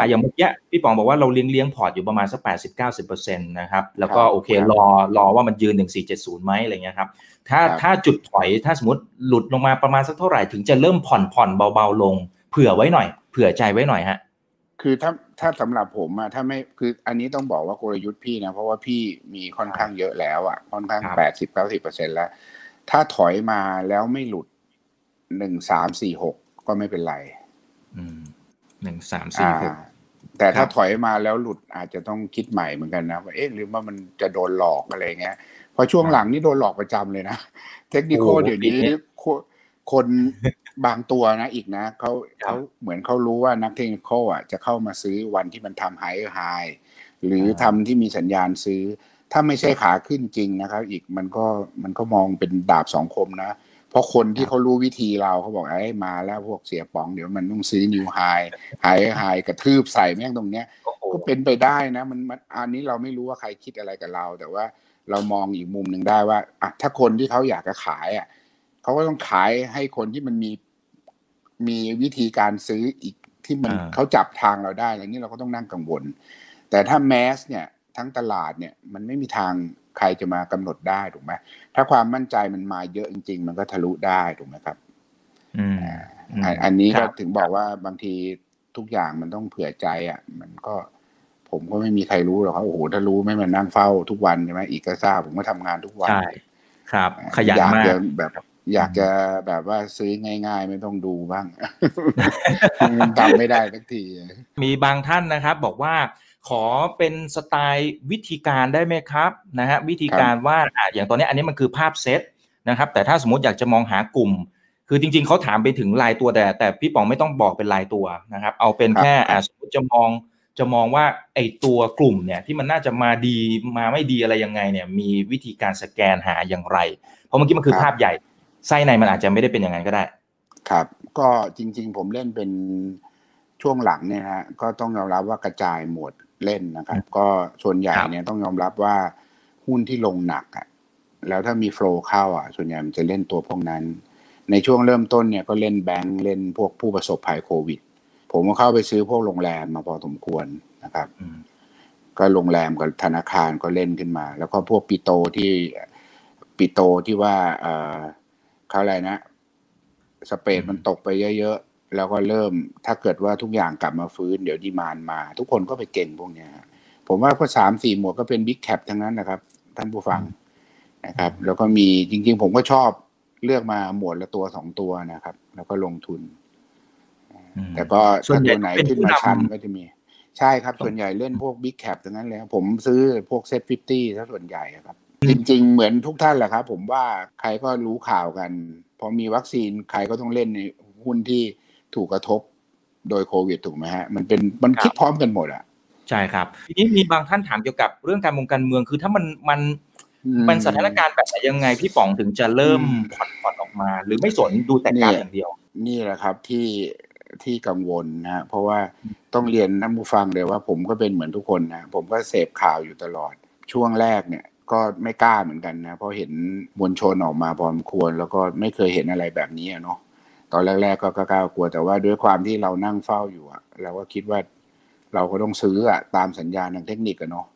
Speaker 2: อย่างเมื่อกี้พี่ป๋องบอกว่าเราเลี้ยงเลี้ยงพอร์ตอยู่ประมาณสักแปดสิบเก้าสิบเปอร์เซ็นต์นะครับ แล้วก็โอเครอรอว่ามันยืนหนึ่งสี่เจ็ดศูนย์ไหมอะไรเงี้ยครับถ้าถ้าจุดถอยถ้าสมมติหลุดลงมาประมาณสักเท่าไหร่ถึงจะเริ่มผ่อนผ่อนเบาๆลง เผื่อไว้หน่อย เผื่อใจไว้หน่อยฮะ
Speaker 3: คือถ้าถ้าสำหรับผมอะถ้าไม่คืออันนี้ต้องบอกว่ากลยุทธ์พี่นะ เพราะว่าพี่มีค่อนข้างเยอะแล้วอะค่อนข้าง
Speaker 2: ครับ
Speaker 3: แปดสิบเก้าสิบเปอร์เซ็นแล้ว ถ้าถอยมาแล้วไม่หลุดหนึ่งสามสี่หกก็ไม่เป็นไร
Speaker 2: อืมหนึ่งสามสี่
Speaker 3: อ่า
Speaker 2: หก
Speaker 3: แต่ถ้า
Speaker 2: ครับ
Speaker 3: ถอยมาแล้วหลุดอาจจะต้องคิดใหม่เหมือนกันนะว่าเอ๊ะหรือว่ามันจะโดนหลอกอะไรเงี้ยเพราะช่วงหลังนี่โดนหลอกประจำเลยนะ เทคนิคเดี๋ยวนี้ คคนบางตัวนะอีกนะเขาเขาเหมือนเขารู้ว่านักเทคนิคอะจะเข้ามาซื้อวันที่มันทำไฮไฮหรือทำที่มีสัญญาณซื้อ ถ้าไม่ใช่ขาขึ้นจริงนะครับ อีกมันก็มันก็มองเป็นดาบสองคมนะ เพราะคนที่เขารู้วิธีเราเขาบอกไอ้ยมาแล้วพวกเสียป๋องเดี๋ยวมันต้องซื้อนิวไฮไฮไฮกระทืบใส่แม่งตรงเนี้ย
Speaker 2: โอ้โห
Speaker 3: ก็เป็นไปได้นะ มันมันอันนี้เราไม่รู้ว่าใครคิดอะไรกับเรา แต่ว่าเรามองอีกมุมหนึ่งได้ว่าอะถ้าคนที่เขาอยากจะขายอะ เขาก็ต้องขายให้คนที่มันมีมีวิธีการซื้ออีกที่มัน
Speaker 2: อ่า
Speaker 3: เขาจับทางเราได้อะไรนี้เราก็ต้องนั่งกังวล แต่ถ้าแมสเนี่ยทั้งตลาดเนี่ยมันไม่มีทางใครจะมากำหนดได้ถูกไหมถ้าความมั่นใจมันมาเยอะจริง ๆ มันก็ทะลุได้ถูกไหมครับ
Speaker 2: อืม
Speaker 3: อันอันนี้
Speaker 2: ค
Speaker 3: ก็
Speaker 2: รับ
Speaker 3: ถึงบอกว่าบางทีทุกอย่างมันต้องเผื่อใจอะ มันก็ผมก็ไม่มีใครรู้หรอกครับโอ้โหถ้ารู้ไม่มานั่งเฝ้าทุกวันใช่ไหมอีกก็ทราบผมก็ทำงานทุกวัน
Speaker 2: ใช่ครับ ขยัน
Speaker 3: อยาก
Speaker 2: มาก
Speaker 3: จะแบบ อยากจะแบบว่าซื้อง่าย ๆ ไม่ต้องดูบ้างมันทำไม่ได้สักที
Speaker 2: มีบางท่านนะครับ บอกว่าขอเป็นสไตล์วิธีการได้ไหมครับนะฮะวิธีการว่าอะอย่างตอนนี้อันนี้มันคือภาพเซตนะครับ แต่ถ้าสมมติอยากจะมองหากลุ่ม คือจริง ๆเขาถามไปถึงลายตัวแต่ แต่พี่ป๋องไม่ต้องบอกเป็นลายตัวนะครับ เอาเป็นแค่อะสมมติจะมองจะมองว่าไอตัวกลุ่มเนี่ยที่มันน่าจะมาดีมาไม่ดีอะไรยังไงเนี่ยมีวิธีการสแกนหาอย่างไร เพราะเมื่อกี้มันคือ
Speaker 3: ครับ
Speaker 2: ภาพใหญ่ ไส้ในมันอาจจะไม่ได้เป็นอย่างนั้นก็ได้
Speaker 3: ครับ ก็จริง ๆ ผมเล่นเป็นช่วงหลังเนี่ยนะฮะก็ต้องยอมรับว่ากระจายหมวดเล่นนะครับ ก็ส่วนใหญ่
Speaker 2: ครับ
Speaker 3: เนี่ยต้องยอมรับว่าหุ้นที่ลงหนักอะแล้วถ้ามีโฟลว์เข้าอะ ส่วนใหญ่มันจะเล่นตัวพวกนั้น ในช่วงเริ่มต้นเนี่ยก็เล่นแบงก์เล่นพวกผู้ประสบภัยโควิด ผมก็เข้าไปซื้อพวกโรงแรมมาพอสมควรนะครับ
Speaker 2: อืม
Speaker 3: ก็โรงแรมกับธนาคารก็เล่นขึ้นมา แล้วก็พวกปิโตที่ปิโตที่ว่า เออเขาอะไรนะ สเปดมันตกไปเยอะๆ แล้วก็เริ่มถ้าเกิดว่าทุกอย่างกลับมาฟื้น เดี๋ยวดีมานมา ทุกคนก็ไปเก่งพวกเนี้ยฮะผมว่าก็สามสี่หมวดก็เป็นบิ๊กแคปทั้งนั้นนะครับ ท่านผู้ฟังนะครับ แล้วก็มีจริง ๆ ผมก็ชอบเลือกมาหมวดละตัวสองตัวนะครับ แล้วก็ลงทุน
Speaker 2: อืม
Speaker 3: แต่ก็
Speaker 2: ส่วนใหญ่
Speaker 3: ถ้าตัวไหน
Speaker 2: เป็น
Speaker 3: ขึ้น
Speaker 2: ผู้
Speaker 3: มานำชันก็จะมี ใช่ครับ ส่วนใหญ่เล่นพวก big cap ทั้งนั้นเลยครับผมซื้อพวก SET fifty ถ้าส่วนใหญ่อะครับ จริงๆ เหมือนทุกท่านแหละครับ ผมว่าใครก็รู้ข่าวกันพอมีวัคซีนใครก็ต้องเล่นในหุ้นที่ถูกกระทบโดยโควิดถูกไหมฮะ มันเป็นมันคิดพร้อมกันหมดอะ
Speaker 2: ใช่ครับ ทีนี้มีบางท่านถามเกี่ยวกับเรื่องการเมืองการเมืองคือถ้ามันมัน
Speaker 3: อืม
Speaker 2: มันสถานการณ์แบบไหนยังไงพี่ป๋องถึงจะเริ่ม
Speaker 3: อืม
Speaker 2: ผ่อนผ่อนออกมา หรือไม่สนดูแต่การ
Speaker 3: เนี่ย
Speaker 2: อย่างเดียว
Speaker 3: นี่แหละครับที่ที่กังวลนะฮะเพราะว่าต้องเรียนท่านผู้ฟังเลยว่าผมก็เป็นเหมือนทุกคนนะ ผมก็เสพข่าวอยู่ตลอดช่วงแรกเนี่ย ก็ไม่กล้าเหมือนกันนะเพราะเห็นมวลชนออกมาพอสมควร แล้วก็ไม่เคยเห็นอะไรแบบนี้อะเนาะตอนแรก ๆ ก็กล้ากลัวแต่ว่าด้วยความที่เรานั่งเฝ้าอยู่อะเราก็คิดว่าเราก็ต้องซื้ออะตามสัญญาณทางเทคนิคอะเนาะ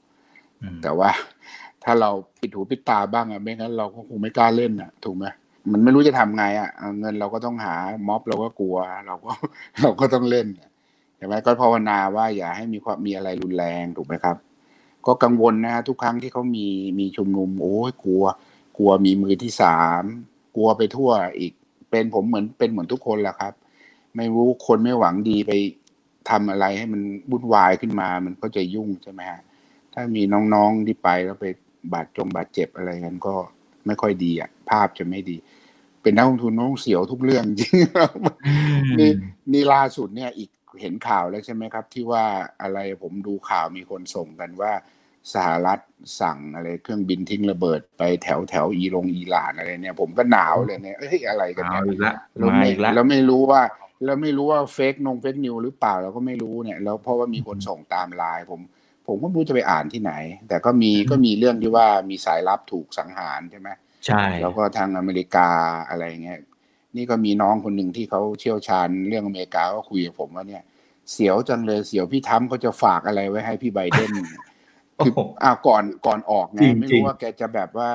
Speaker 2: อืม
Speaker 3: แต่ว่าถ้าเราปิดหูปิดตาบ้างอะไม่งั้นเราก็คงไม่กล้าเล่นอะถูกไหมมันไม่รู้จะทำไงอะเอาเงินเราก็ต้องหาม็อบเราก็กลัว เราก็เราก็ต้องเล่นใช่ไหมก็ภาวนาว่าอย่าให้มีความมีอะไรรุนแรงถูกไหมครับ ก็กังวลนะฮะทุกครั้งที่เขามีมีชุมนุม โอ้ยกลัว กลัวมีมือที่สามกลัวไปทั่วอีก เป็นผมเหมือนเป็นเหมือนทุกคนแหละครับ ไม่รู้คนไม่หวังดีไปทำอะไรให้มันวุ่นวายขึ้นมา มันก็จะยุ่งใช่ไหมฮะถ้ามีน้องๆที่ไปแล้วไปบาดจงบาดเจ็บอะไรกันก็ไม่ค่อยดีอะ ภาพจะไม่ดี เป็นนักลงทุนต้องเสียวทุกเรื่องจริงนี่นี่ล่าสุดเนี่ยอีก เห็นข่าวแล้วใช่ไหมครับ ที่ว่าอะไรผมดูข่าวมีคนส่งกันว่าสหรัฐสั่งอะไรเครื่องบินทิ้งระเบิดไปแถวแถวอีรงอิหร่านอะไรเนี่ย ผมก็หนาวเลยเนี่ยเอ้ยอะไรกัน
Speaker 2: เอา
Speaker 3: เนี่ย
Speaker 2: อีกละ
Speaker 3: เรา
Speaker 2: มา
Speaker 3: ไม่
Speaker 2: อีกละ
Speaker 3: เราไม่รู้ว่าเราไม่รู้ว่าเฟกนงเฟกนิวหรือเปล่าเราก็ไม่รู้เนี่ยแล้วเพราะว่ามีคนส่งตามไลน์ผม ผมก็ไม่รู้จะไปอ่านที่ไหน แต่ก็มีก็มีเรื่องที่ว่ามีสายลับถูกสังหารใช่ไหม
Speaker 2: ใช่
Speaker 3: แล้วก็ทางอเมริกาอะไรเงี้ย นี่ก็มีน้องคนหนึ่งที่เขาเชี่ยวชาญเรื่องอเมริกาก็คุยกับผมว่าเนี่ยเสียวจังเลยเสียวพี่ทั้มเขาจะฝากอะไรไว้ให้พี่ไบเดน
Speaker 2: โอ้
Speaker 3: คือ
Speaker 2: โห
Speaker 3: อ่าก่อนก่อนออกไง
Speaker 2: จริง
Speaker 3: ไม่
Speaker 2: จริ
Speaker 3: รู้
Speaker 2: ง
Speaker 3: ว่าแกจะแบบว่า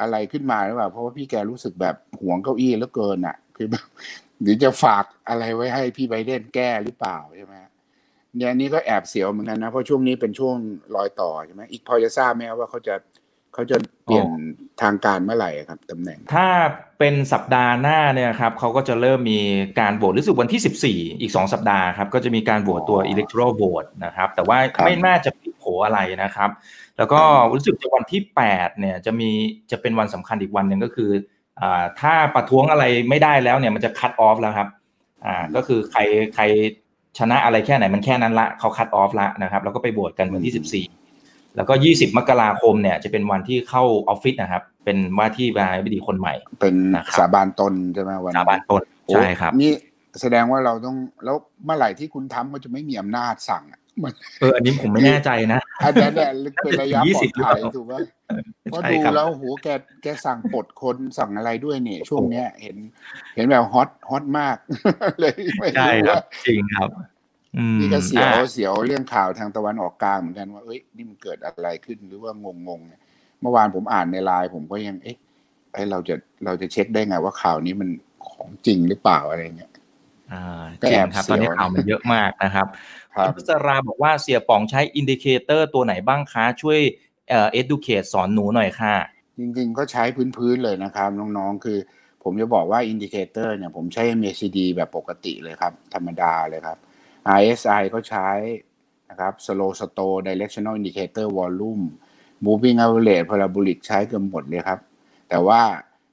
Speaker 3: อะไรขึ้นมาหรือเปล่าเพราะว่าพี่แกรู้สึกแบบหวงเก้าอี้เหลือเกินอะ คือแบบหรือจะฝากอะไรไว้ให้พี่ไบเดนแก้หรือเปล่าใช่ไหมเนี่ยอันนี้ก็แอบเสียวเหมือนกันนะเพราะช่วงนี้เป็นช่วงรอยต่อใช่ไหมอีกพอจะทราบไหมครับว่าเขาจะ เขาจะเปลี่ยนทางการเมื่อไหร่ครับตำแหน่ง
Speaker 2: ถ้าเป็นสัปดาห์หน้าเนี่ยครับเขาก็จะเริ่มมีการโหวตรู้สึกวันที่ 14 อีก 2 สัปดาห์ครับก็จะมีการโหวตตัว
Speaker 3: อ๋อ
Speaker 2: electoral vote นะครับแต่ว่า
Speaker 3: ครับ
Speaker 2: ไม่น่าจะพลิกโผอะไรนะครับ แล้วก็รู้สึกจะวันที่ 8 เนี่ยจะมีจะเป็นวันสำคัญอีกวันหนึ่งก็คืออ่าถ้าประท้วงอะไรไม่ได้แล้วเนี่ยมันจะ cut off แล้วครับอ่าก็คือใครใครชนะอะไรแค่ไหนมันแค่นั้นละเขา cut off ละนะครับแล้วก็ไปโหวตกันวันที่ 14 แล้วก็ 20 มกราคมเนี่ยจะเป็นวันที่เข้าออฟฟิศนะครับ เป็นว่าที่ประธานาธิบดีคนใหม่
Speaker 3: เป็น
Speaker 2: นะครับ
Speaker 3: สาบานตนใช่ไหมวัน
Speaker 2: สาบานตน
Speaker 3: โอ้
Speaker 2: ใช่ครับ
Speaker 3: นี่แสดงว่าเราต้องแล้วเมื่อไหร่ที่คุณทำก็จะไม่มีอำนาจสั่งอะมัน
Speaker 2: เอออันนี้ผมไม่แน่ใจนะ
Speaker 3: อันนั้นแหละเป็นระยะปลอด
Speaker 2: 20หรือ
Speaker 3: ภั
Speaker 2: เป
Speaker 3: ย
Speaker 2: ล่า
Speaker 3: ถูกไหมเพราะ
Speaker 2: ใช่
Speaker 3: ดู
Speaker 2: ครับ
Speaker 3: แล้วโหแกแกสั่งปลดคนสั่งอะไรด้วยเนี่ย ช่วงเนี้ยเห็น เห็นแบบฮอตฮอตมาก เลยไม่
Speaker 2: ใช่
Speaker 3: รู้
Speaker 2: ครับ
Speaker 3: ว่า
Speaker 2: จริงครับอืม
Speaker 3: นี่ก็เสียว
Speaker 2: อะ
Speaker 3: เสียวเรื่องข่าวทางตะวันออกกลางเหมือนกันว่าเอ้ยนี่มันเกิดอะไรขึ้นหรือว่างงงๆเนี่ยเมื่อวานผมอ่านในไลน์ผมก็ยังเอ๊ะไอ้เราจะเราจะเช็คได้ไงว่าข่าวนี้มันของจริงหรือเปล่าอะไรเงี้ย
Speaker 2: อ่า
Speaker 3: ก็
Speaker 2: จริ
Speaker 3: แองบ
Speaker 2: ครับ
Speaker 3: เสี
Speaker 2: ต
Speaker 3: ยว
Speaker 2: อนนี้ข่าวมันเยอะมากนะครับ
Speaker 3: ครับ
Speaker 2: คุณพัชราบอกว่าเสี่ยป๋องใช้ indicator ตัวไหนบ้างคะ ช่วยเอ่อ educate สอนหนูหน่อยค่ะ
Speaker 3: จริงๆ ก็ใช้พื้นๆเลยนะครับ น้องๆ คือ ผมจะบอกว่า indicator เนี่ยผมใช้ MACD แบบปกติเลยครับ ธรรมดาเลยครับ RSI ก็ใช้นะครับ Slow Stoch Directional Indicator Volume Moving Average Parabolic ใช้เกือบหมดเลยครับ แต่ว่า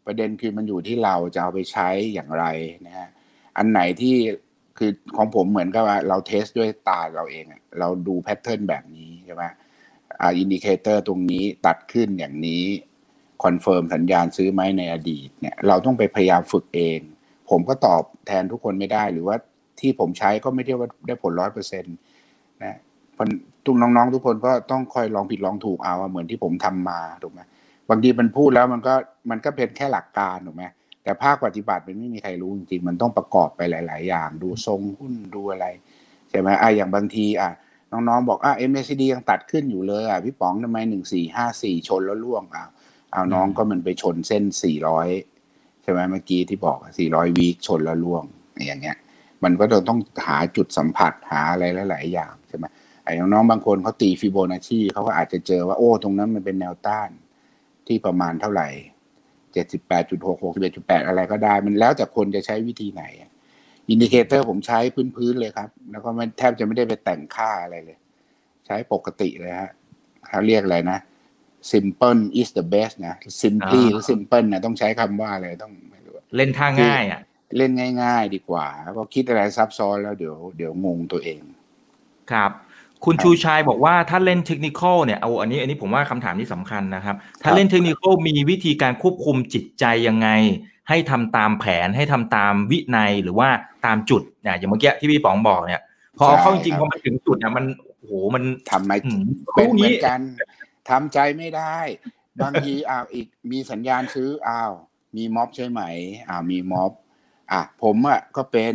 Speaker 3: ประเด็นคือมันอยู่ที่เราจะเอาไปใช้อย่างไรนะฮะอันไหนที่คือของผมเหมือนกับว่าเรา test ด้วยตาเราเองเราดู pattern แบบนี้ใช่ไหมอ่า indicator ตรงนี้ตัดขึ้นอย่างนี้ confirm สัญญาณซื้อไหมในอดีตเนี่ยเราต้องไปพยายามฝึกเอง ผมก็ตอบแทนทุกคนไม่ได้หรือว่า ที่ผมใช้ก็ไม่ได้ว่าได้ผลร้อยเปอร์เซ็นต์นะมันทุกน้องๆ ทุกคนก็ต้องคอยลองผิดลองถูกเอาอะเหมือนที่ผมทำมาถูกไหมบางทีมันพูดแล้วมันก็มันก็เป็นแค่หลักการถูกไหมแต่ภาคปฏิบัติมันไม่มีใครรู้จริงๆมันต้องประกอบไปหลาย ๆ อย่าง ดูทรงหุ้นดูอะไรใช่ไหมอะอย่างบางทีอะน้องๆ บอกอะ MACD ยังตัดขึ้นอยู่เลยอะพี่ป๋องทำไมหนึ่งสี่ห้าสี่ชนแล้วล่วงอะเอาน้องก็มันไปชนเส้น400ใช่ไหมเมื่อกี้ที่บอกอะ400วีคชนแล้วล่วงอย่างเงี้ย มันก็ต้องหาจุดสัมผัสหาอะไรหลาย ๆ อย่างใช่ไหมไอ้น้องๆบางคนเขาตีฟิโบนัชชีเขาก็อาจจะเจอว่าโอ้ตรงนั้นมันเป็นแนวต้านที่ประมาณเท่าไหร่78.6 61.8อะไรก็ได้ มันแล้วแต่คนจะใช้วิธีไหน indicator ผมใช้พื้น ๆ เลยครับ แล้วก็ไม่แทบจะไม่ได้ไปแต่งค่าอะไรเลย ใช้ปกติเลยฮะเขาเรียกอะไรนะ simple is the best นะ simply หรือ simple นะต้องใช้คำว่าอะไรต้องไม่รู้
Speaker 2: เล่นท่าง่ายอะ
Speaker 3: เล่นง่าย ๆ ดีกว่าเพราะคิดอะไรซับซ้อนแล้วเดี๋ยวเดี๋ยวงงตัวเอง
Speaker 2: ครับ คุณ
Speaker 3: ครับ
Speaker 2: ชูชัยบอกว่าถ้าเล่นเทคนิคอลเนี่ยเอาอันนี้อันนี้ผมว่าคำถามนี้สำคัญนะครับ ถ้า
Speaker 3: ครับ
Speaker 2: เล่นเทคนิคอลมีวิธีการควบคุมจิตใจยังไง ให้ทำตามแผนให้ทำตามวินัยหรือว่าตามจุดเนี่ยอย่างเมื่อกี้ที่พี่ป๋องบอกเนี่ย พอเอาเข้าจริงๆพอมาถึงจุดเนี่ยมันโอ้โหมัน
Speaker 3: ทำไม
Speaker 2: อืม
Speaker 3: เป็น
Speaker 2: พวก
Speaker 3: เหมื
Speaker 2: นี้
Speaker 3: อนกันทำใจไม่ได้ บางทีอ้าวอีกมีสัญญาณซื้ออ้าวมีม็อบใช่ไหมอ้าวมีม็อบ อะผมอะก็เป็น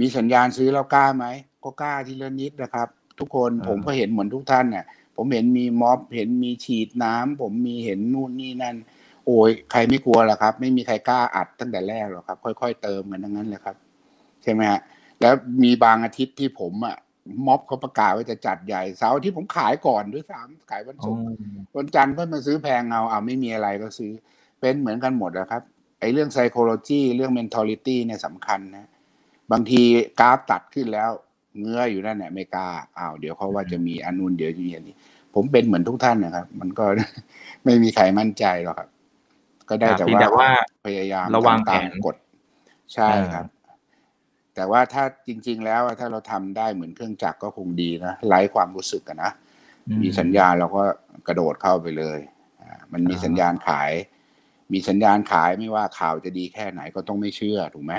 Speaker 3: มีสัญญาณซื้อแล้วกล้าไหมก็กล้าทีละนิดนะครับ ทุกคน
Speaker 2: อ่า
Speaker 3: ผมก็เห็นเหมือนทุกท่านเนี่ยผมเห็นมีม็อบเห็นมีฉีดน้ำผมมีเห็นนู่นนี่นั่น โอ้ยใครไม่กลัวล่ะครับ ไม่มีใครกล้าอัดตั้งแต่แรกหรอกครับ ค่อย ๆ เติมกันทั้งนั้นเลยครับ ใช่ไหมฮะแล้วมีบางอาทิตย์ที่ผมอะม็อบเขาประกาศว่าจะจัดใหญ่เสาร์อาที่ผมขายก่อนด้วยซ้ำขายวัน
Speaker 2: อ๋อ
Speaker 3: ศุกร์วันจันทร์ก็มาซื้อแพงเอาเอาไม่มีอะไรก็ซื้อ เป็นเหมือนกันหมดนะครับ ไอ้เรื่อง psychology เรื่อง mentality เนี่ยสำคัญนะบางทีกราฟตัดขึ้นแล้วเงื้ออยู่นั่นแหละไม่กล้าอ้าวเดี๋ยวเขาว่าจะมีอันนู้นเดี๋ยวจะมีอันนี้ ผมเป็นเหมือนทุกท่านนะครับ มันก็ไม่มีใครมั่นใจหรอกครับ ก็ได้
Speaker 2: ครับ
Speaker 3: แต่
Speaker 2: เพียงแต่ว่า
Speaker 3: พยายาม
Speaker 2: ระวัง
Speaker 3: ทำตาม
Speaker 2: แผน
Speaker 3: กฎใช่
Speaker 2: อ่า
Speaker 3: ครับ แต่ว่าถ้าจริง ๆ แล้วถ้าเราทำได้เหมือนเครื่องจักรก็คงดีนะไร้ความรู้สึกกันนะ
Speaker 2: อื
Speaker 3: มีสัญญาณเราก็กระโดดเข้าไปเลยอ่ามันมี
Speaker 2: อ่า
Speaker 3: สัญญาณขาย มีสัญญาณขายไม่ว่าข่าวจะดีแค่ไหนก็ต้องไม่เชื่อถูกไหม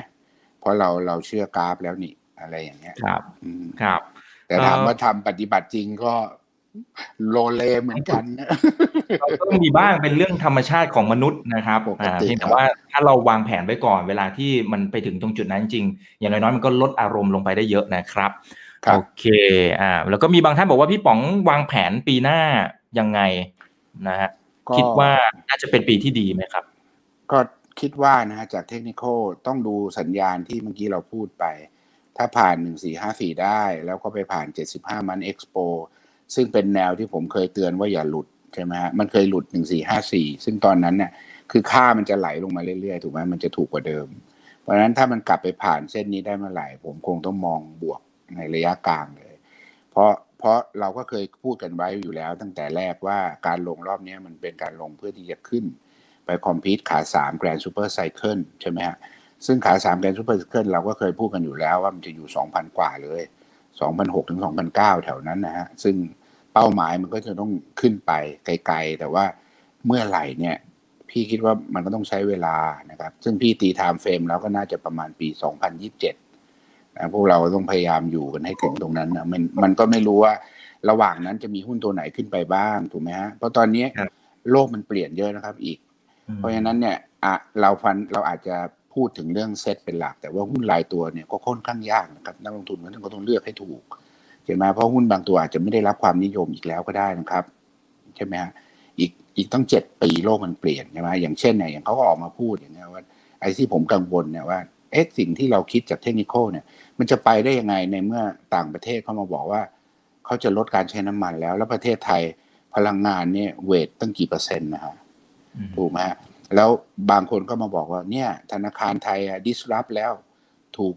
Speaker 3: เพราะเราเราเชื่อกราฟแล้วนี่อะไรอย่างเงี้ย
Speaker 2: ครับ
Speaker 3: อืม
Speaker 2: ครับ
Speaker 3: แต่ถาม
Speaker 2: เอ่อ
Speaker 3: ว่าทำปฏิบัติจริงก็โลเลเหมือนกันนะ
Speaker 2: เราก็ต้องมีบ้างเป็นเรื่องธรรมชาติของมนุษย์นะครับ
Speaker 3: ปกติ
Speaker 2: อ่าเพียง
Speaker 3: ครั
Speaker 2: แต่
Speaker 3: บ
Speaker 2: ว่าถ้าเราวางแผนไว้ก่อน เวลาที่มันไปถึงตรงจุดนั้นจริงๆอย่างน้อยๆมันก็ลดอารมณ์ลงไปได้เยอะนะครับ
Speaker 3: ครับ
Speaker 2: โอเคอ่าแล้วก็มีบางท่านบอกว่าพี่ป๋องวางแผนปีหน้ายังไงนะฮะ
Speaker 3: ก็
Speaker 2: คิดว่าน่าจะเป็นปีที่ดีไหมครับ
Speaker 3: ก็คิดว่านะฮะจากเทคนิคต้องดูสัญญาณที่เมื่อกี้เราพูดไป ถ้าผ่านหนึ่งสี่ห้าสี่ได้ แล้วก็ไปผ่านเจ็ดสิบห้ามันเอ็กซ์โปซึ่งเป็นแนวที่ผมเคยเตือนว่าอย่าหลุดใช่ไหมฮะมันเคยหลุดหนึ่งสี่ห้าสี่ซึ่งตอนนั้นเนี่ยคือค่ามันจะไหลลงมาเรื่อยๆ ถูกไหมมันจะถูกกว่าเดิม เพราะฉะนั้นถ้ามันกลับไปผ่านเส้นนี้ได้เมื่อไหร่ ผมคงต้องมองบวกในระยะกลางเลย เพราะ เพราะเราก็เคยพูดกันไว้อยู่แล้ว ตั้งแต่แรกว่าการลงรอบนี้มันเป็นการลงเพื่อที่จะขึ้น ไป complete ขาสาม grand supercycle ใช่ไหมฮะซึ่งขาสาม grand supercycle เราก็เคยพูดกันอยู่แล้วว่ามันจะอยู่สองพันกว่าเลยสองพันหกถึงสองพันเก้าแถวนั้นนะฮะ ซึ่งเป้าหมายมันก็จะต้องขึ้นไปไกลๆ แต่ว่าเมื่อไหร่เนี่ย พี่คิดว่ามันก็ต้องใช้เวลานะครับ ซึ่งพี่ตี timeframe แล้วก็น่าจะประมาณปี 2027 นะพวกเราต้องพยายามอยู่กันให้ถึงตรงนั้นนะมันมันก็ไม่รู้ว่าระหว่างนั้นจะมีหุ้นตัวไหนขึ้นไปบ้างถูกไหมฮะเพราะตอนนี้โลกมันเปลี่ยนเยอะนะครับอิก เพราะฉะนั้นเนี่ยอะเราฟันเราอาจจะพูดถึงเรื่องเซตเป็นหลัก แต่ว่าหุ้นรายตัวเนี่ยก็ค่อนข้างยากนะครับนักลงทุนก็ต้องเลือกให้ถูกใช่ไหมเพราะหุ้นบางตัวอาจจะไม่ได้รับความนิยมอีกแล้วก็ได้นะครับใช่ไหมฮะอีกอีกตั้งเจ็ดปีโลกมันเปลี่ยนใช่ไหมอย่างเช่นเนี่ยอย่างเขาก็ออกมาพูดอย่างเงี้ยว่าไอ้ที่ผมกังวลเนี่ยว่า เอ๊ะสิ่งที่เราคิดจากเทคนิคเนี่ย มันจะไปได้ยังไงในเมื่อต่างประเทศเขามาบอกว่า เขาจะลดการใช้น้ำมันแล้ว แล้วประเทศไทยพลังงานเนี่ยเวทตั้งกี่เปอร์เซ็นต์นะฮะถูกไหมฮะแล้วบางคนก็มาบอกว่า เนี่ย ธนาคารไทยอะดิสรับแล้ว ถูก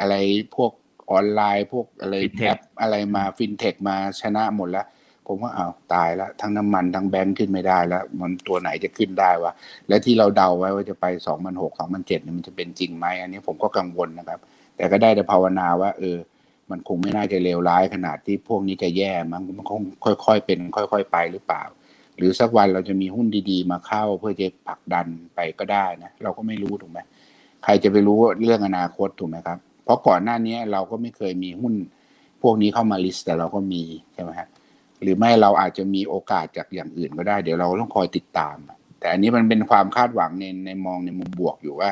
Speaker 3: อะไรพวกออนไลน์ พวกอะไรแอปอะไรมาฟินเทคมาชนะหมดแล้ว ผมว่าอ้าวตายแล้วทั้งน้ำมันทั้งแบงค์ขึ้นไม่ได้แล้ว มันตัวไหนจะขึ้นได้วะและที่เราเดาไว้ว่าจะไปสองพันหกสองพันเจ็ดเนี่ยมันจะเป็นจริงไหมอันนี้ผมก็กังวลนะครับ แต่ก็ได้แต่ภาวนาว่า เออ มันคงไม่น่าจะเลวร้ายขนาดที่พวกนี้จะแย่มันมันคงค่อย ๆ เป็น ค่อย ๆ ไปหรือเปล่า หรือสักวันเราจะมีหุ้นดีๆ มาเข้าเพื่อจะผลักดันไปก็ได้นะเราก็ไม่รู้ถูกไหมใครจะไปรู้เรื่องอนาคตถูกไหมครับ เพราะก่อนหน้านี้เราก็ไม่เคยมีหุ้นพวกนี้เข้ามา list แต่เราก็มีใช่ไหมฮะ หรือไม่เราอาจจะมีโอกาสจากอย่างอื่นก็ได้ เดี๋ยวเราต้องคอยติดตาม แต่อันนี้มันเป็นความคาดหวังในในมองในมุมบวกอยู่ว่า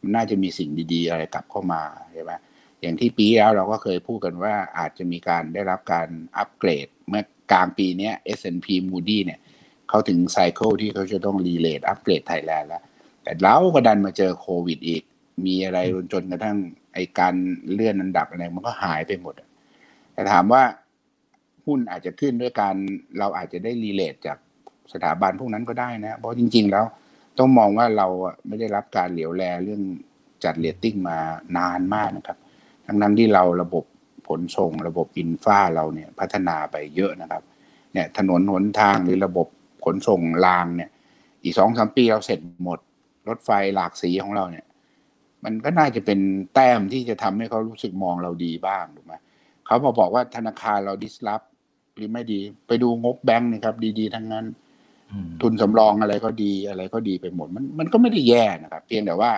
Speaker 3: มันน่าจะมีสิ่งดีๆ อะไรกลับเข้ามาใช่ไหมอย่างที่ปีแล้วเราก็เคยพูดกันว่าอาจจะมีการได้รับการอัปเกรด เมื่อกลางปีนี้ S&P Moody เนี่ยเขาถึง cycle ที่เขาจะต้อง re-rate upgrade Thailand แล้ว แต่เราก็ดันมาเจอโควิดอีก มีอะไรจนกระทั่งไอการเลื่อนอันดับอะไรมันก็หายไปหมดแต่ถามว่า หุ้นอาจจะขึ้นด้วยการเราอาจจะได้รีเลทจากสถาบันพวกนั้นก็ได้นะ เพราะจริง ๆ แล้วต้องมองว่าเราไม่ได้รับการเหลียวแลเรื่องจัดเรตติ้งมานานมากนะครับ ทั้งนั้นที่เราระบบขนส่ง ระบบอินฟาเราเนี่ยพัฒนาไปเยอะนะครับ เนี่ยถนนหนทางหรือระบบขนส่งรางเนี่ย อีกสองสามปีเราเสร็จหมด รถไฟหลากสีของเราเนี่ย มันก็น่าจะเป็นแต้มที่จะทำให้เขารู้สึกมองเราดีบ้างถูกไหมเขามาบอกว่าธนาคารเราดิสลอฟ หรือไม่ดี ไปดูงบแบงค์นะครับ ดีๆทั้งนั้น ทุนสำรองอะไรก็ดีอะไรก็ดีไปหมด มันมันก็ไม่ได้แย่นะครับ เพียงแต่ว่า